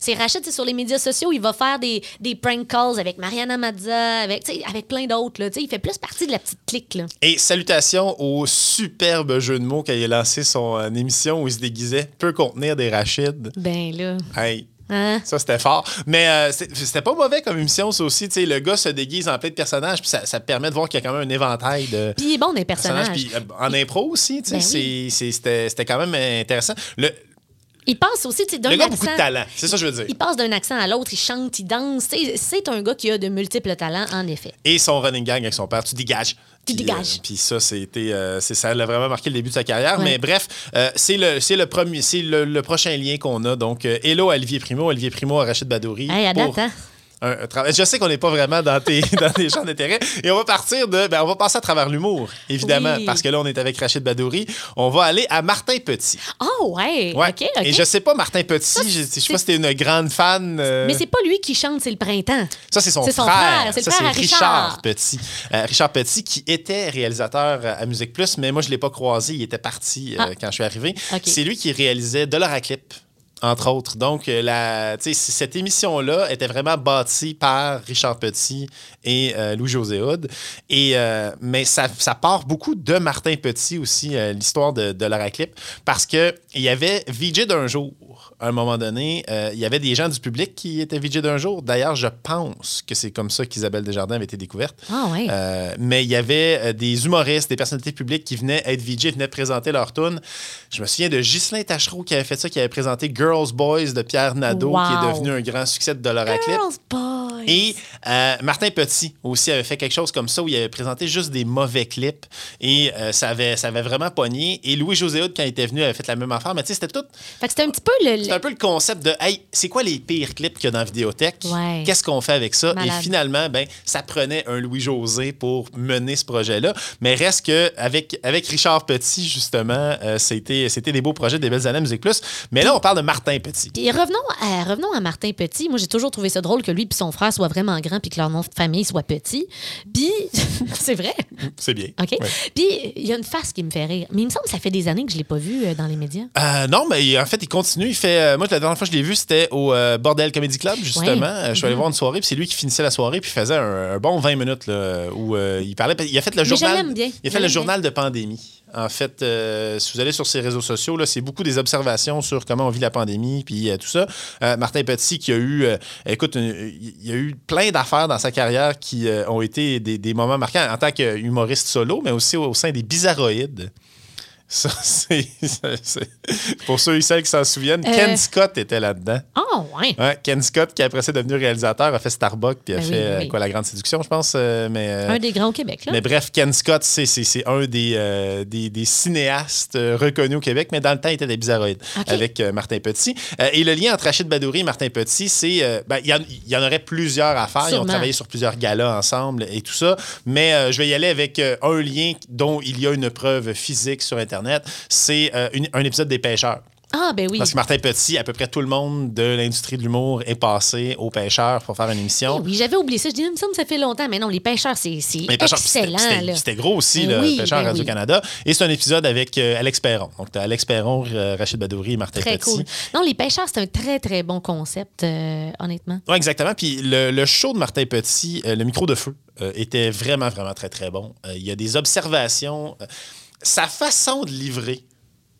C'est Rachid, c'est sur les médias sociaux. Il va faire des, des prank calls avec Mariana Mazza, avec, avec plein d'autres. Il fait plus partie de la petite clique. Là. Et salutations au superbe jeu de mots quand il a lancé son euh, émission où il se déguisait peut contenir des rachides. Ben là. Hey, Hein? Ça, c'était fort. Mais euh, c'était pas mauvais comme émission, ça aussi. Tu sais, le gars se déguise en plein de personnages, puis ça, ça permet de voir qu'il y a quand même un éventail de Puis il est bon des personnages. euh, en impro aussi, tu sais, Ben oui. c'était quand même intéressant. Le, Il passe aussi, d'un accent. beaucoup de talent, c'est ça que je veux dire. Il passe d'un accent à l'autre, il chante, il danse. C'est un gars qui a de multiples talents, en effet. Et son running gang avec son père, tu dégages. Tu Puis, dégages. euh, Puis ça, c'était, euh, c'est- ça l'a vraiment marqué le début de sa carrière. Ouais. Mais bref, euh, c'est le, c'est le premier, c'est le, le prochain lien qu'on a. Donc, euh, hello à Olivier Primo, Olivier Primo à Rachid Badouri. Hey, à pour date, hein? Un- un travail. Je sais qu'on n'est pas vraiment dans tes, dans tes champs d'intérêt. Et on va partir de. Ben, on va passer à travers l'humour, évidemment, Oui. parce que là, on est avec Rachid Badouri. On va aller à Martin Petit. Oh, ouais. Ouais. Et je sais pas, Martin Petit, je, je sais pas si t'es une grande fan. euh, Mais c'est pas lui qui chante, c'est le printemps. Ça, c'est son, C'est son frère. frère, c'est Richard. Petit. Euh, Richard Petit, qui était réalisateur à Musique Plus, mais moi, je ne l'ai pas croisé. Il était parti euh, Ah. quand je suis arrivé. C'est lui qui réalisait Dollar à Clip. Entre autres. Donc, euh, cette émission-là était vraiment bâtie par Richard Petit et euh, Louis-José euh, mais ça, part beaucoup de Martin Petit aussi, euh, l'histoire de, de à Clip, parce qu'il y avait VJ d'un jour. À un moment donné, euh, il y avait des gens du public qui étaient VJ d'un jour. D'ailleurs, je pense que c'est comme ça qu'Isabelle Desjardins avait été découverte. Ah. Euh, mais il y avait euh, des humoristes, des personnalités publiques qui venaient être VJ, venaient présenter leur tune. Je me souviens de Ghislain Tachereau qui avait fait ça, qui avait présenté Girls Boys de Pierre Nadeau, Wow. qui est devenu un grand succès de Dollar à Clip. Girls, boys. Et euh, Martin Petit aussi avait fait quelque chose comme ça où il avait présenté juste des mauvais clips et ça, avait, ça avait vraiment pogné. Et Louis-José Hood, quand il était venu, avait fait la même affaire. Mais tu sais, c'était tout. Fait que c'était un petit peu le. C'est un peu le concept de Hey, c'est quoi les pires clips qu'il y a dans la vidéothèque? Ouais. Qu'est-ce qu'on fait avec ça? Malade. Et finalement, ben, ça prenait un Louis-José pour mener ce projet-là. Mais reste que avec, avec Richard Petit, justement, euh, c'était, c'était des beaux projets, des belles années Musique Plus. Mais là, on parle de Martin Petit. Puis revenons à, revenons à Martin Petit. Moi, j'ai toujours trouvé ça drôle que lui et son frère soient vraiment grands puis que leur nom de famille soit petit. Puis, c'est vrai. C'est bien. OK? Ouais. Puis, il y a une face qui me fait rire. Mais il me semble que ça fait des années que je ne l'ai pas vu euh, dans les médias. Euh, non, mais en fait, il continue. Il fait. Euh, moi, la dernière fois que je l'ai vu, c'était au euh, Bordel Comedy Club, justement. Ouais. Euh, je suis allé voir une soirée, puis c'est lui qui finissait la soirée, puis faisait un, un bon 20 minutes là, où euh, il parlait. Il a fait le journal. bien. Il a fait le journal de pandémie. En fait, euh, si vous allez sur ses réseaux sociaux, là, c'est beaucoup des observations sur comment on vit la pandémie, puis euh, tout ça. Euh, Martin Petit, qui a eu, écoute, une- il y a eu plein d'affaires dans sa carrière qui ont été des, des moments marquants en tant qu'humoriste solo, mais aussi au, au sein des Bizarroïdes. Ça, c'est. Pour ceux et celles qui s'en souviennent, Euh. Ken Scott était là-dedans. Oh, ouais. Ouais, Ken Scott, qui après ça est devenu réalisateur, a fait Starbucks, puis a Ben fait ben euh, oui. quoi, La Grande Séduction, je pense. euh, mais, euh, Un des grands au Québec, là. mais bref, Ken Scott, c'est, un des, euh, des, des cinéastes euh, reconnus au Québec, mais dans le temps, il était des bizarroïdes avec euh, Martin Petit. Euh, et le lien entre Rachid Badouri et Martin Petit, c'est. euh, ben, il y, en- il y en aurait plusieurs à faire. Ils ont travaillé sur plusieurs galas ensemble et tout ça. Mais euh, je vais y aller avec euh, un lien dont il y a une preuve physique sur Internet. C'est euh, une- un épisode des pêcheurs. Ah, ben oui. Parce que Martin Petit, à peu près tout le monde de l'industrie de l'humour est passé aux pêcheurs pour faire une émission. Eh oui, j'avais oublié ça. Je dis, il me semble que ça fait longtemps. Mais non, les pêcheurs, c'est excellent. c'était- gros aussi, Ben le oui, pêcheur ben oui. Radio-Canada. Et c'est un épisode avec euh, Alex Perron. Donc, t'as Alex Perron, euh, Rachid Badouri et Martin Très Petit. cool. Non, les pêcheurs, c'est un très, très bon concept, euh, honnêtement. Oui, exactement. Puis le, le show de Martin Petit, le micro de feu, était vraiment, vraiment très, très bon. Il y a des observations. Euh, sa façon de livrer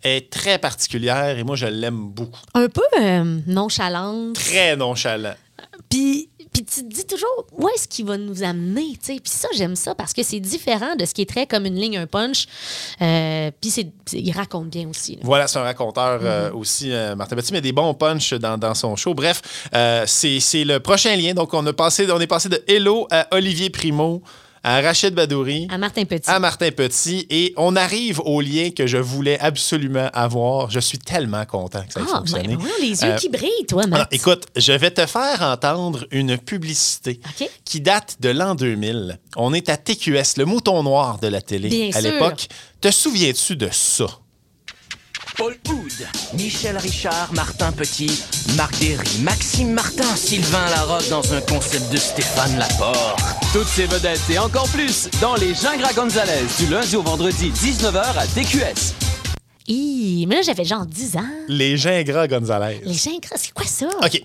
est très particulière et moi, je l'aime beaucoup. Un peu euh, nonchalante. Très nonchalant. Puis, puis tu te dis toujours, où est-ce qu'il va nous amener? tu sais? Puis ça, j'aime ça parce que c'est différent de ce qui est très comme une ligne, un punch. Euh, puis c'est, il raconte bien aussi. là. Voilà, c'est un raconteur euh, Mm-hmm. aussi, euh, Martin Petit, mais des bons punchs dans, dans son show. Bref, euh, c'est c'est le prochain lien. Donc, on, a passé, on est passé de Hello à Olivier Primo, à Rachid Badouri, À Martin Petit. à Martin Petit, et on arrive au lien que je voulais absolument avoir. Je suis tellement content que ça ait ah, fonctionné. ben, les yeux Euh, qui brillent, toi, ah, Matt. écoute, je vais te faire entendre une publicité qui date de l'an 2000. On est à TQS, le mouton noir de la télé Bien à l'époque. Te souviens-tu de ça? Paul Hood, Michel Richard, Martin Petit, Marc Derry, Maxime Martin, Sylvain Larocque dans un concept de Stéphane Laporte. Toutes ces vedettes et encore plus dans les Gingras Gonzalez du lundi au vendredi 19h à TQS. Hi, mais là, j'avais genre 10 ans. Les Gingras Gonzalez. Les gens, c'est quoi ça? OK.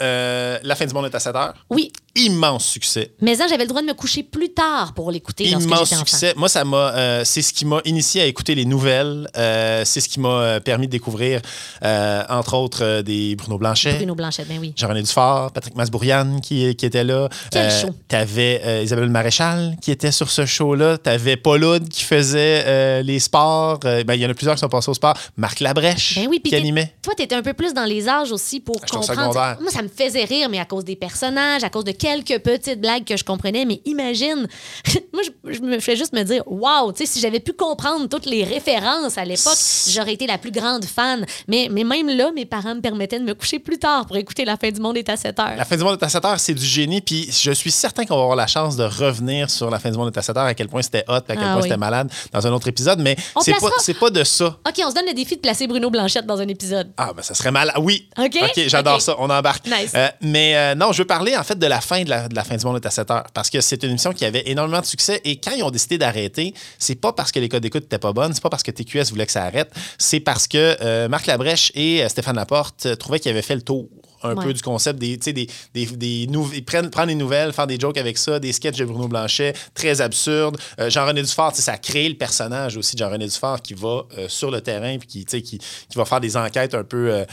Euh, la fin du monde est à 7 heures. Oui, Immense succès. mais ça, j'avais le droit de me coucher plus tard pour l'écouter Immense enfant. succès. Moi, ça m'a. euh, c'est ce qui m'a initié à écouter les nouvelles. Euh, c'est ce qui m'a euh, permis de découvrir, euh, entre autres, des Bruno Blanchet. Bruno Blanchet, ben oui. Jean-René Dufort, Patrick Masbourian qui, qui était là. Quel show. T'avais Isabelle Maréchal qui était sur ce show-là. T'avais Paul Hood qui faisait les sports. Ben, Il y en a plusieurs qui sont passés au sport. Marc Labrèche Ben oui, qui animait. Toi, tu étais un peu plus dans les âges aussi pour J'étais comprendre. secondaire. Moi, ça me faisait rire, mais à cause des personnages, à cause de quelques petites blagues que je comprenais. Mais imagine, moi, je, je me fais juste me dire, waouh, tu sais, si j'avais pu comprendre toutes les références à l'époque, j'aurais été la plus grande fan. Mais, mais même là, mes parents me permettaient de me coucher plus tard pour écouter La fin du monde est à 7 heures. La fin du monde est à 7 heures, c'est du génie. Puis je suis certain qu'on va avoir la chance de revenir sur La fin du monde est à 7 heures, à quel point c'était hot, à quel Ah point oui. c'était malade dans un autre épisode. Mais c'est pas, placera- c'est pas de ça. OK, on se donne le défi de placer Bruno Blanchette dans un épisode. Ah, ben ça serait mal. Oui. OK? j'adore OK. ça. On embarque. Nice. Euh, mais euh, non, je veux parler en fait de la fin de la, de la fin du monde est à 7 heures. Parce que c'est une émission qui avait énormément de succès. Et quand ils ont décidé d'arrêter, c'est pas parce que les codes d'écoute n'étaient pas bonnes, c'est pas parce que TQS voulait que ça arrête, c'est parce que euh, Marc Labrèche et euh, Stéphane Laporte euh, trouvaient qu'ils avaient fait le tour un Ouais. peu du concept des, des, des, des nou- ils prennent, prendre des nouvelles, faire des jokes avec ça, des sketchs de Bruno Blanchet, très absurdes. Euh, Jean-René Dufort, ça a créé le personnage aussi de Jean-René Dufort qui va euh, sur le terrain puis qui, qui, qui va faire des enquêtes un peu. euh,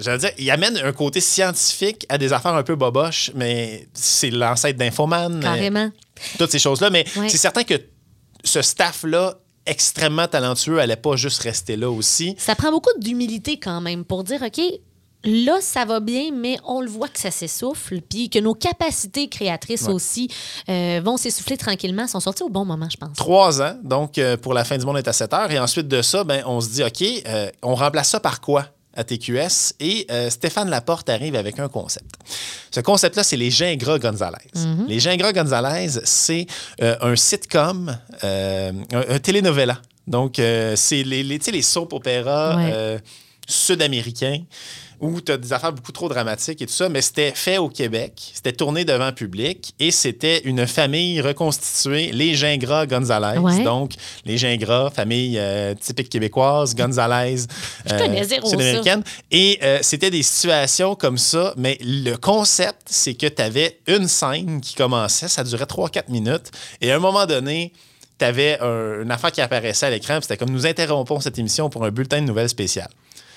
J'allais dire, il amène un côté scientifique à des affaires un peu boboches, mais c'est l'ancêtre d'Infoman. euh, Carrément. toutes ces choses-là. Mais Ouais. c'est certain que ce staff-là, extrêmement talentueux, allait pas juste rester là aussi. Ça prend beaucoup d'humilité quand même pour dire, OK, là, ça va bien, mais on le voit que ça s'essouffle, puis que nos capacités créatrices aussi euh, vont s'essouffler tranquillement, sont sorties au bon moment, je pense. Trois ans, donc euh, pour la fin du monde est à 7 heures. Et ensuite de ça, ben, on se dit, OK, euh, on remplace ça par quoi? À TQS et euh, Stéphane Laporte arrive avec un concept. Ce concept-là, c'est les Gingras Gonzalez. Les Gingras Gonzalez, c'est euh, un sitcom, euh, un, un telenovela. Donc, c'est les, les, soap opéras Ouais. sud-américains où tu as des affaires beaucoup trop dramatiques et tout ça, mais c'était fait au Québec, c'était tourné devant public et c'était une famille reconstituée, les Gingras Gonzalez. Ouais. Donc, les Gingras, famille euh, typique québécoise, Gonzalez, Je connais zéro sud-américaine. Et euh, c'était des situations comme ça, mais le concept, c'est que tu avais une scène qui commençait, ça durait 3-4 minutes, et à un moment donné, tu avais une affaire qui apparaissait à l'écran, c'était comme nous interrompons cette émission pour un bulletin de nouvelles spécial.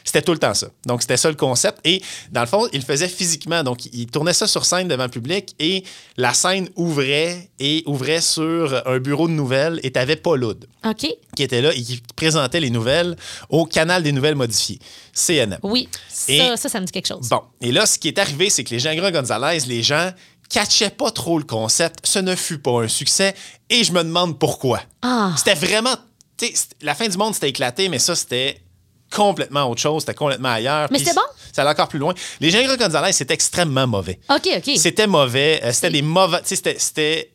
C'était tout le temps ça. Donc, c'était ça le concept. Et dans le fond, il le faisait physiquement. Donc, il tournait ça sur scène devant le public et la scène ouvrait et ouvrait sur un bureau de nouvelles et t'avais Paul OK. qui était là et qui présentait les nouvelles au canal des nouvelles modifiées, CNN. Oui. Ça, Et- ça, ça me dit quelque chose. Bon, et là, ce qui est arrivé, c'est que les Gingras Gonzalez, les gens catchaient pas trop le concept. Ce ne fut pas un succès et je me demande pourquoi. Ah. C'était vraiment. La fin du monde, c'était éclaté, mais ça, c'était complètement autre chose, c'était complètement ailleurs. Mais c'était bon? Ça allait encore plus loin. Les Gingras Gonzalez, c'était extrêmement mauvais. OK, OK. C'était mauvais. euh, C'était des mauvais. Tu sais, c'était- c'était.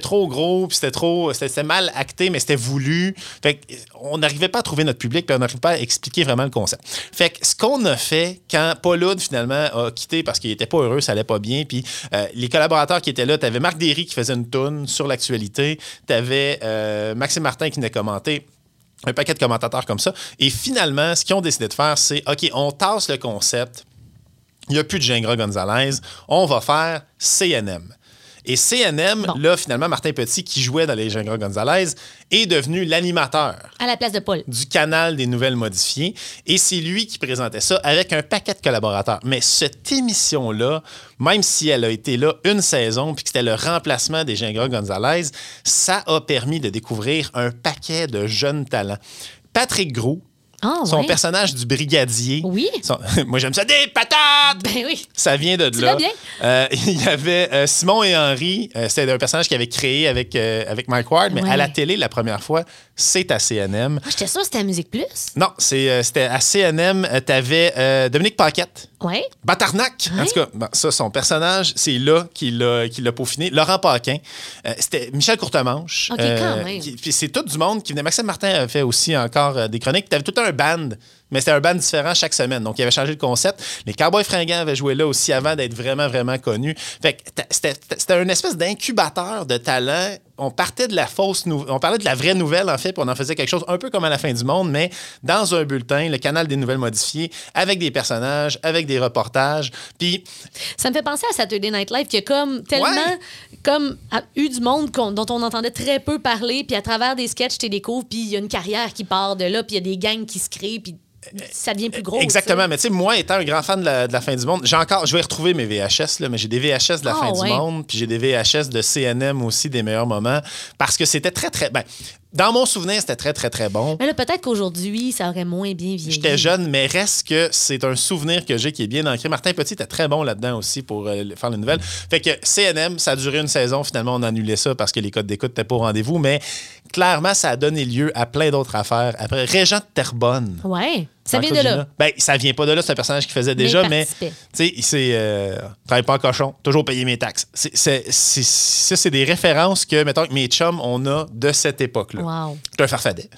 Trop gros, puis c'était trop. C'était mal acté, mais c'était voulu. Fait euh, on n'arrivait pas à trouver notre public, puis on n'arrivait pas à expliquer vraiment le concept. Fait que ce qu'on a fait quand Paul Oud, finalement, a quitté parce qu'il était pas heureux, ça allait pas bien, puis euh, les collaborateurs qui étaient là, t'avais Marc Derry qui faisait une toune sur l'actualité, t'avais euh, Maxime Martin qui venait commenter un paquet de commentateurs comme ça. Et finalement, ce qu'ils ont décidé de faire, c'est OK, on tasse le concept. Il n'y a plus de Gingras Gonzalez. On va faire CNM. Et CNM, Bon. là, finalement, Martin Petit, qui jouait dans les Gingras Gonzalez, est devenu l'animateur À la place de Paul. du canal des nouvelles modifiées. Et c'est lui qui présentait ça avec un paquet de collaborateurs. Mais cette émission-là, même si elle a été là une saison, puis que c'était le remplacement des Gingras Gonzalez, ça a permis de découvrir un paquet de jeunes talents. Patrick Gros, Ah, son ouais. personnage du brigadier. Oui. son- moi, j'aime ça. Des patates! Ben oui. Ça vient de Tu là. bien? Euh, il y avait euh, Simon et Henri. euh, C'était un personnage qu'il avait créé avec, avec Mike Ward, mais Ouais. à la télé, la première fois, c'est à CNM. Ah, J'étais sûre que c'était à Musique Plus. Non, c'est, c'était à CNM. Tu avais Dominique Paquette. Ouais. Batarnac! En tout cas, bon, ça, son personnage, c'est là qu'il l'a, peaufiné. Laurent Paquin. C'était Michel Courtemanche. OK, quand même. puis c'est tout du monde qui venait. Maxime Martin a fait aussi encore des chroniques. Tu avais tout un band, mais c'était un band différent chaque semaine. Donc, il avait changé le concept. Les Cowboys fringants avaient joué là aussi avant d'être vraiment, vraiment connus. Fait que t'a- c'était, une espèce d'incubateur de talent. On partait de la fausse nou- on parlait de la vraie nouvelle, en fait, puis on en faisait quelque chose un peu comme à la fin du monde, mais dans un bulletin, le canal des nouvelles modifiées, avec des personnages, avec des reportages. Puis Ça me fait penser à Saturday Night Live qui a comme tellement Ouais. comme a eu du monde dont on entendait très peu parler, puis à travers des sketchs, tu découvres, puis il y a une carrière qui part de là, puis il y a des gangs qui se créent, puis ça devient plus gros. Exactement. Mais tu sais, moi, étant un grand fan de la, de la fin du monde, j'ai encore, je vais retrouver mes VHS, là, mais j'ai des VHS de la Ah, fin ouais. du monde, puis j'ai des VHS de CNM aussi, des meilleurs moments, parce que c'était très, très. Ben, dans mon souvenir, c'était très, très, très bon. Mais là, peut-être qu'aujourd'hui, ça aurait moins bien vieilli. J'étais jeune, mais reste que c'est un souvenir que j'ai qui est bien ancré. Martin Petit était très bon là-dedans aussi pour euh, faire les nouvelles. Fait que CNM, ça a duré une saison. Finalement, on a annulé ça parce que les codes d'écoute n'étaient pas au rendez-vous. Mais clairement, ça a donné lieu à plein d'autres affaires. Après, Régent de Terrebonne. Ouais. Ça vient de là. Ben, ça vient pas de là, c'est un personnage qui faisait déjà, mais. Tu sais, il s'est. Euh, travaille pas en cochon, toujours payer mes taxes. C'est, c'est- c'est- ça, c'est des références que, mettons, que mes chums, on a de cette époque-là. Wow. C'est un farfadet.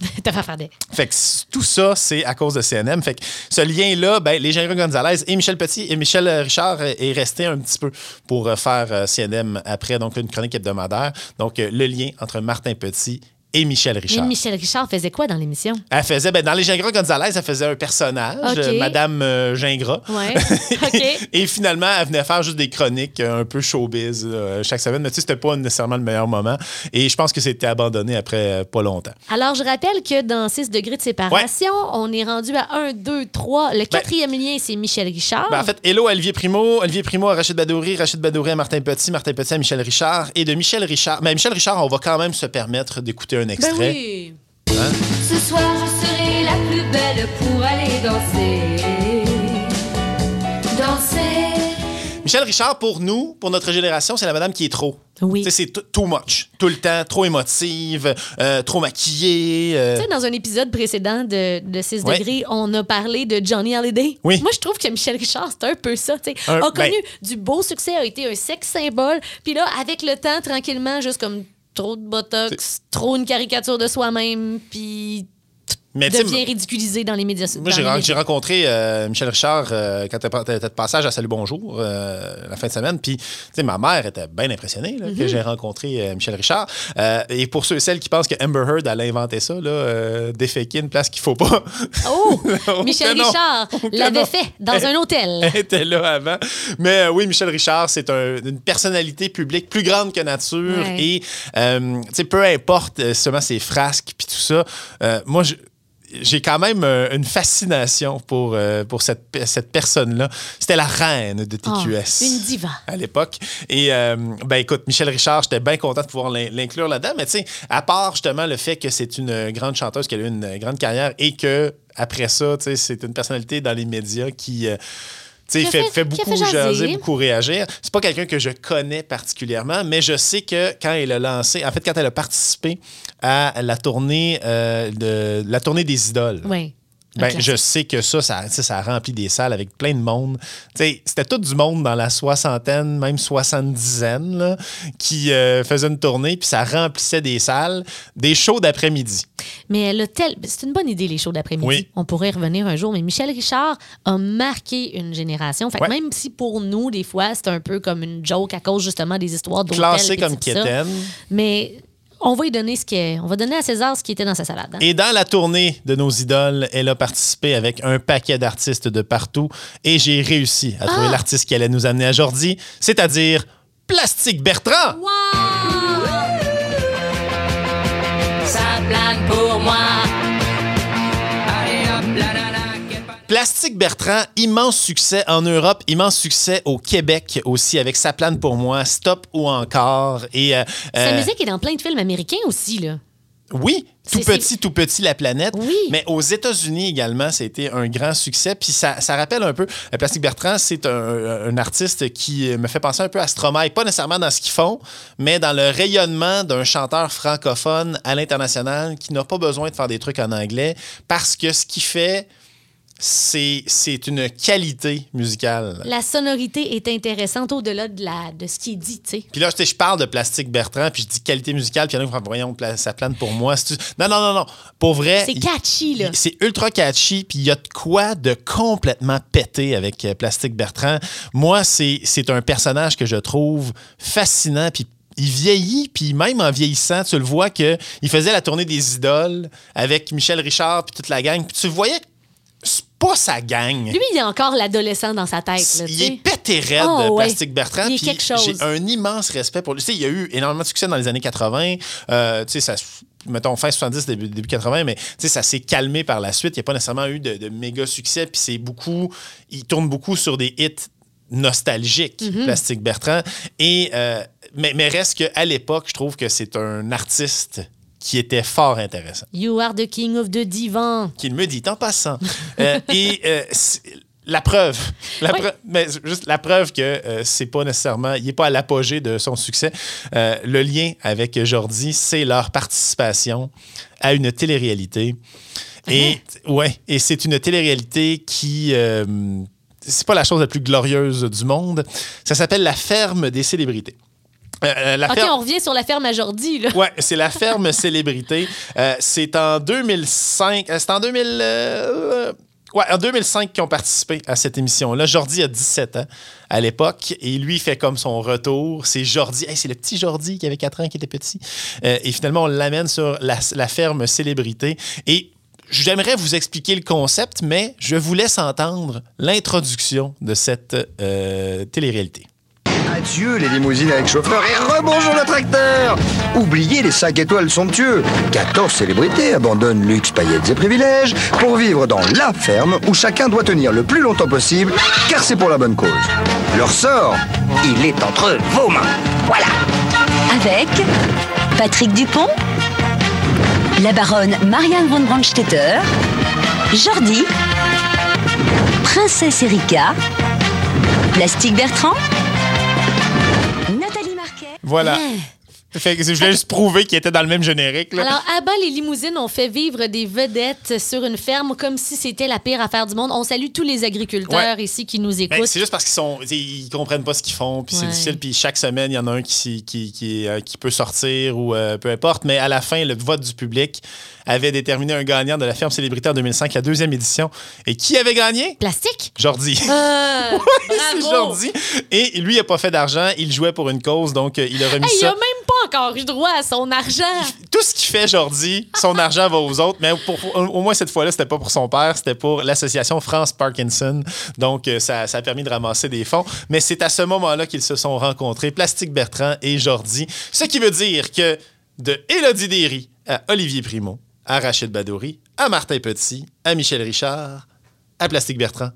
T'as des. Fait que c- tout ça, c'est à cause de CNM. Fait que ce lien-là, ben, les Généraux Gonzalez et Michel Petit et Michel euh, Richard euh, est resté un petit peu pour euh, faire CNM après, donc une chronique hebdomadaire. Donc, le lien entre Martin Petit et Michel Richard. Michel Richard faisait quoi dans l'émission? Elle faisait, ben, dans les Gingras Gonzalez, elle faisait un personnage, euh, Madame euh, Gingras. Ouais. OK. Et finalement, elle venait faire juste des chroniques euh, un peu showbiz chaque semaine. Mais tu sais, c'était pas nécessairement le meilleur moment. Et je pense que c'était abandonné après euh, pas longtemps. Alors, je rappelle que dans 6 degrés de séparation, on est rendu à 1, 2, 3. Le quatrième lien, c'est Michel Richard. Ben, en fait, hello Olivier Primo, Olivier Primo à Rachid Badouri, Rachid Badouri à Martin Petit, Martin Petit à Michel Richard. Et de Michel Richard, mais Michel Richard, on va quand même se permettre d'écouter un ben extrait. oui. Ce soir, je serai la plus belle pour aller danser. Danser. Michel Richard, pour nous, pour notre génération, c'est la madame qui est trop. Oui. Tu sais, c'est too much. Tout le temps, trop émotive, euh, trop maquillée. euh, Tu sais, dans un épisode précédent de, de 6 Ouais. degrés, on a parlé de Johnny Hallyday. Oui. Moi, je trouve que Michel Richard, c'est un peu ça. tu sais. Un- a connu ben- du beau succès, a été un sexe symbole. Puis là, avec le temps, tranquillement, juste comme trop de botox, trop une caricature de soi-même, puis mais tu devient ridiculisé dans les médias sociaux. Moi, j'ai, ren- j'ai rencontré euh, Michel Richard euh, quand t'étais de passage à Salut Bonjour euh, la fin de semaine. Puis, tu sais, ma mère était bien impressionnée là, que j'ai rencontré Michel Richard. Et pour ceux et celles qui pensent que Amber Heard, elle a inventé ça, là, déféquer une place qu'il faut pas. Oh! Michel. Richard l'avait fait dans un hôtel. Elle était là avant. Mais oui, Michel Richard, c'est un- une personnalité publique plus grande que nature. Ouais. Et, tu sais, peu importe seulement ses frasques puis tout ça, moi, je- j'ai quand même euh, une fascination pour, euh, pour cette, cette personne-là. C'était la reine de Oh, TQS. une diva. À l'époque. Et, euh, ben écoute, Michel Richard, j'étais bien content de pouvoir l'in- l'inclure là-dedans. Mais tu sais, à part justement le fait que c'est une grande chanteuse, qu'elle a eu une grande carrière et que après ça, tu sais, c'est une personnalité dans les médias qui. euh, tu sais, fait, fait- beaucoup fait jaser, beaucoup réagir. C'est pas quelqu'un que je connais particulièrement, mais je sais que quand elle a lancé, en fait, quand elle a participé à la tournée, euh, de, la tournée des idoles, Oui. Ben, je sais que ça, ça, ça a rempli des salles avec plein de monde. C'était tout du monde dans la soixantaine, même soixante-dizaine, là, qui euh, faisait une tournée, puis ça remplissait des salles, des shows d'après-midi. Mais elle a tel... C'est une bonne idée, les shows d'après-midi. Oui. On pourrait y revenir un jour. Mais Michel Richard a marqué une génération. Fait que Ouais. même si pour nous, des fois, c'est un peu comme une joke à cause justement des histoires d'hôtels. Classé comme quétaine. Mais on va lui donner ce qui est... On va donner à César ce qui était dans sa salade. hein. Et dans la tournée de nos idoles, elle a participé avec un paquet d'artistes de partout et j'ai réussi à trouver Ah! l'artiste qui allait nous amener à Jordi, c'est-à-dire Plastique Bertrand. Plastique Bertrand, immense succès en Europe, immense succès au Québec aussi avec Sa plane pour moi, Stop ou encore. Et euh, Sa euh, musique est dans plein de films américains aussi, là. oui, tout petit, tout petit la planète. Oui. Mais aux États-Unis également, ça a été un grand succès. Puis ça, ça rappelle un peu. euh, Plastique Bertrand, c'est un, un artiste qui me fait penser un peu à Stromae, pas nécessairement dans ce qu'ils font, mais dans le rayonnement d'un chanteur francophone à l'international qui n'a pas besoin de faire des trucs en anglais parce que ce qu'il fait, c'est une qualité musicale. La sonorité est intéressante au-delà de, la, de ce qui est dit, tu sais. Puis là, je parle de Plastique Bertrand, puis je dis qualité musicale, puis il y en a qui font, voyons, ça plane pour moi. Non, non, non, non. Pour vrai. C'est catchy, là. C'est ultra catchy, puis il y a de quoi de complètement pété avec euh, Plastique Bertrand. Moi, c'est un personnage que je trouve fascinant, puis il vieillit, puis même en vieillissant, tu le vois que il faisait la tournée des idoles avec Michel Richard, puis toute la gang, puis tu voyais pas sa gang. Lui, il a encore l'adolescent dans sa tête, là, Il est pété raide, Oh, ouais. Plastique Bertrand. Il est puis quelque chose. J'ai un immense respect pour lui. Tu sais, il y a eu énormément de succès dans les années 80. Euh, tu sais, ça, mettons, fin 70, début, début 80, mais tu sais, ça s'est calmé par la suite. Il n'y a pas nécessairement eu de, de méga succès. Puis c'est beaucoup. Il tourne beaucoup sur des hits nostalgiques, Mhm. Plastique Bertrand. Et, euh, mais, mais reste qu'à l'époque, je trouve que c'est un artiste qui était fort intéressant You are the king of the divan. qu'il me dit en passant. Euh, et euh, la preuve, la Oui. preuve- mais juste la preuve que euh, c'est pas nécessairement, il n'est pas à l'apogée de son succès. Euh, le lien avec Jordi, c'est leur participation à une télé-réalité. Et ouais, et c'est une télé-réalité qui c'est pas la chose la plus glorieuse du monde. Ça s'appelle la ferme des célébrités. Euh, euh, la OK, ferme- on revient sur la ferme à Jordi, là. Ouais, c'est la ferme célébrité. Euh, c'est en 2005. euh, C'est en 2000. euh, ouais, en 2005 qu'ils ont participé à cette émission-là. Jordi a 17 ans à l'époque et lui fait comme son retour. C'est Jordi. Hey, c'est le petit Jordi qui avait 4 ans qui était petit. Et finalement, on l'amène sur la, la ferme célébrité. Et J'aimerais vous expliquer le concept, mais je vous laisse entendre l'introduction de cette télé-réalité. Adieu les limousines avec chauffeur et rebonjour le tracteur Oubliez les 5 étoiles somptueux 14 célébrités abandonnent luxe, paillettes et privilèges pour vivre dans la ferme où chacun doit tenir le plus longtemps possible car c'est pour la bonne cause. Leur sort, il est entre vos mains. Voilà Avec Patrick Dupont, la baronne Marianne von Brandstetter, Jordi, Princesse Erika, Plastique Bertrand, Nathalie Marquet. Voilà. Fait que je voulais juste prouver qu'il était dans le même générique. là. Alors, à bas, les limousines ont fait vivre des vedettes sur une ferme comme si c'était la pire affaire du monde. On salue tous les agriculteurs ici qui nous Ben, écoutent. c'est juste parce qu'ils sont ils comprennent pas ce qu'ils font puis c'est difficile puis chaque semaine il y en a un qui qui, qui, euh, qui peut sortir ou euh, peu importe mais à la fin le vote du public avait déterminé un gagnant de la ferme célébrité en 2005 la deuxième édition et qui avait gagné? Plastique? Jordi Euh, c'est bravo. Jordi et lui il a pas fait d'argent il jouait pour une cause donc euh, il a remis Hey, il ça a même pas encore eu droit à son argent. tout ce qu'il fait Jordi, son argent va aux autres, mais pour- au moins cette fois-là, c'était pas pour son père, c'était pour l'association France Parkinson. Donc, euh, ça, ça a permis de ramasser des fonds. Mais c'est à ce moment-là qu'ils se sont rencontrés, Plastique Bertrand et Jordi. Ce qui veut dire que de Élodie Derry à Olivier Primo, à Rachid Badouri, à Martin Petit, à Michel Richard, à Plastique Bertrand,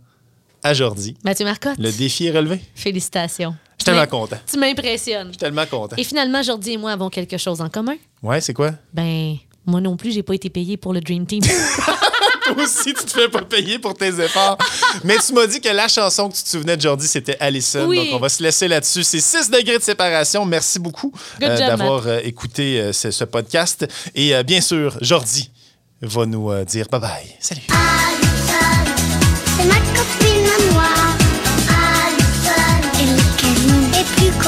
à Jordi. Mathieu Marcotte. Le défi est relevé. Félicitations. Je suis tellement content. Tu m'impressionnes. Je suis tellement content. Et finalement, Jordi et moi avons quelque chose en commun. Ouais, c'est quoi? Ben, moi non plus, j'ai pas été payé pour le Dream Team. Toi aussi, tu te fais pas payer pour tes efforts. Mais tu m'as dit que la chanson que tu te souvenais de Jordi, c'était Allison. Oui. Donc, on va se laisser là-dessus. C'est 6 degrés de séparation. Merci beaucoup job, d'avoir euh, écouté euh, ce, ce podcast. Et euh, bien sûr, Jordi va nous euh, dire bye-bye. Salut. C'est ma copine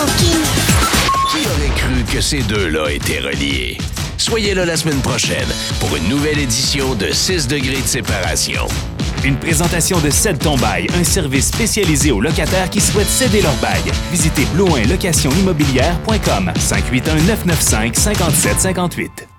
Qui aurait cru que ces deux-là étaient reliés? Soyez là la semaine prochaine pour une nouvelle édition de 6 degrés de séparation. Une présentation de Cède ton bail, un service spécialisé aux locataires qui souhaitent céder leur bail. Visitez blouinlocationimmobilière.com 581 995 5758.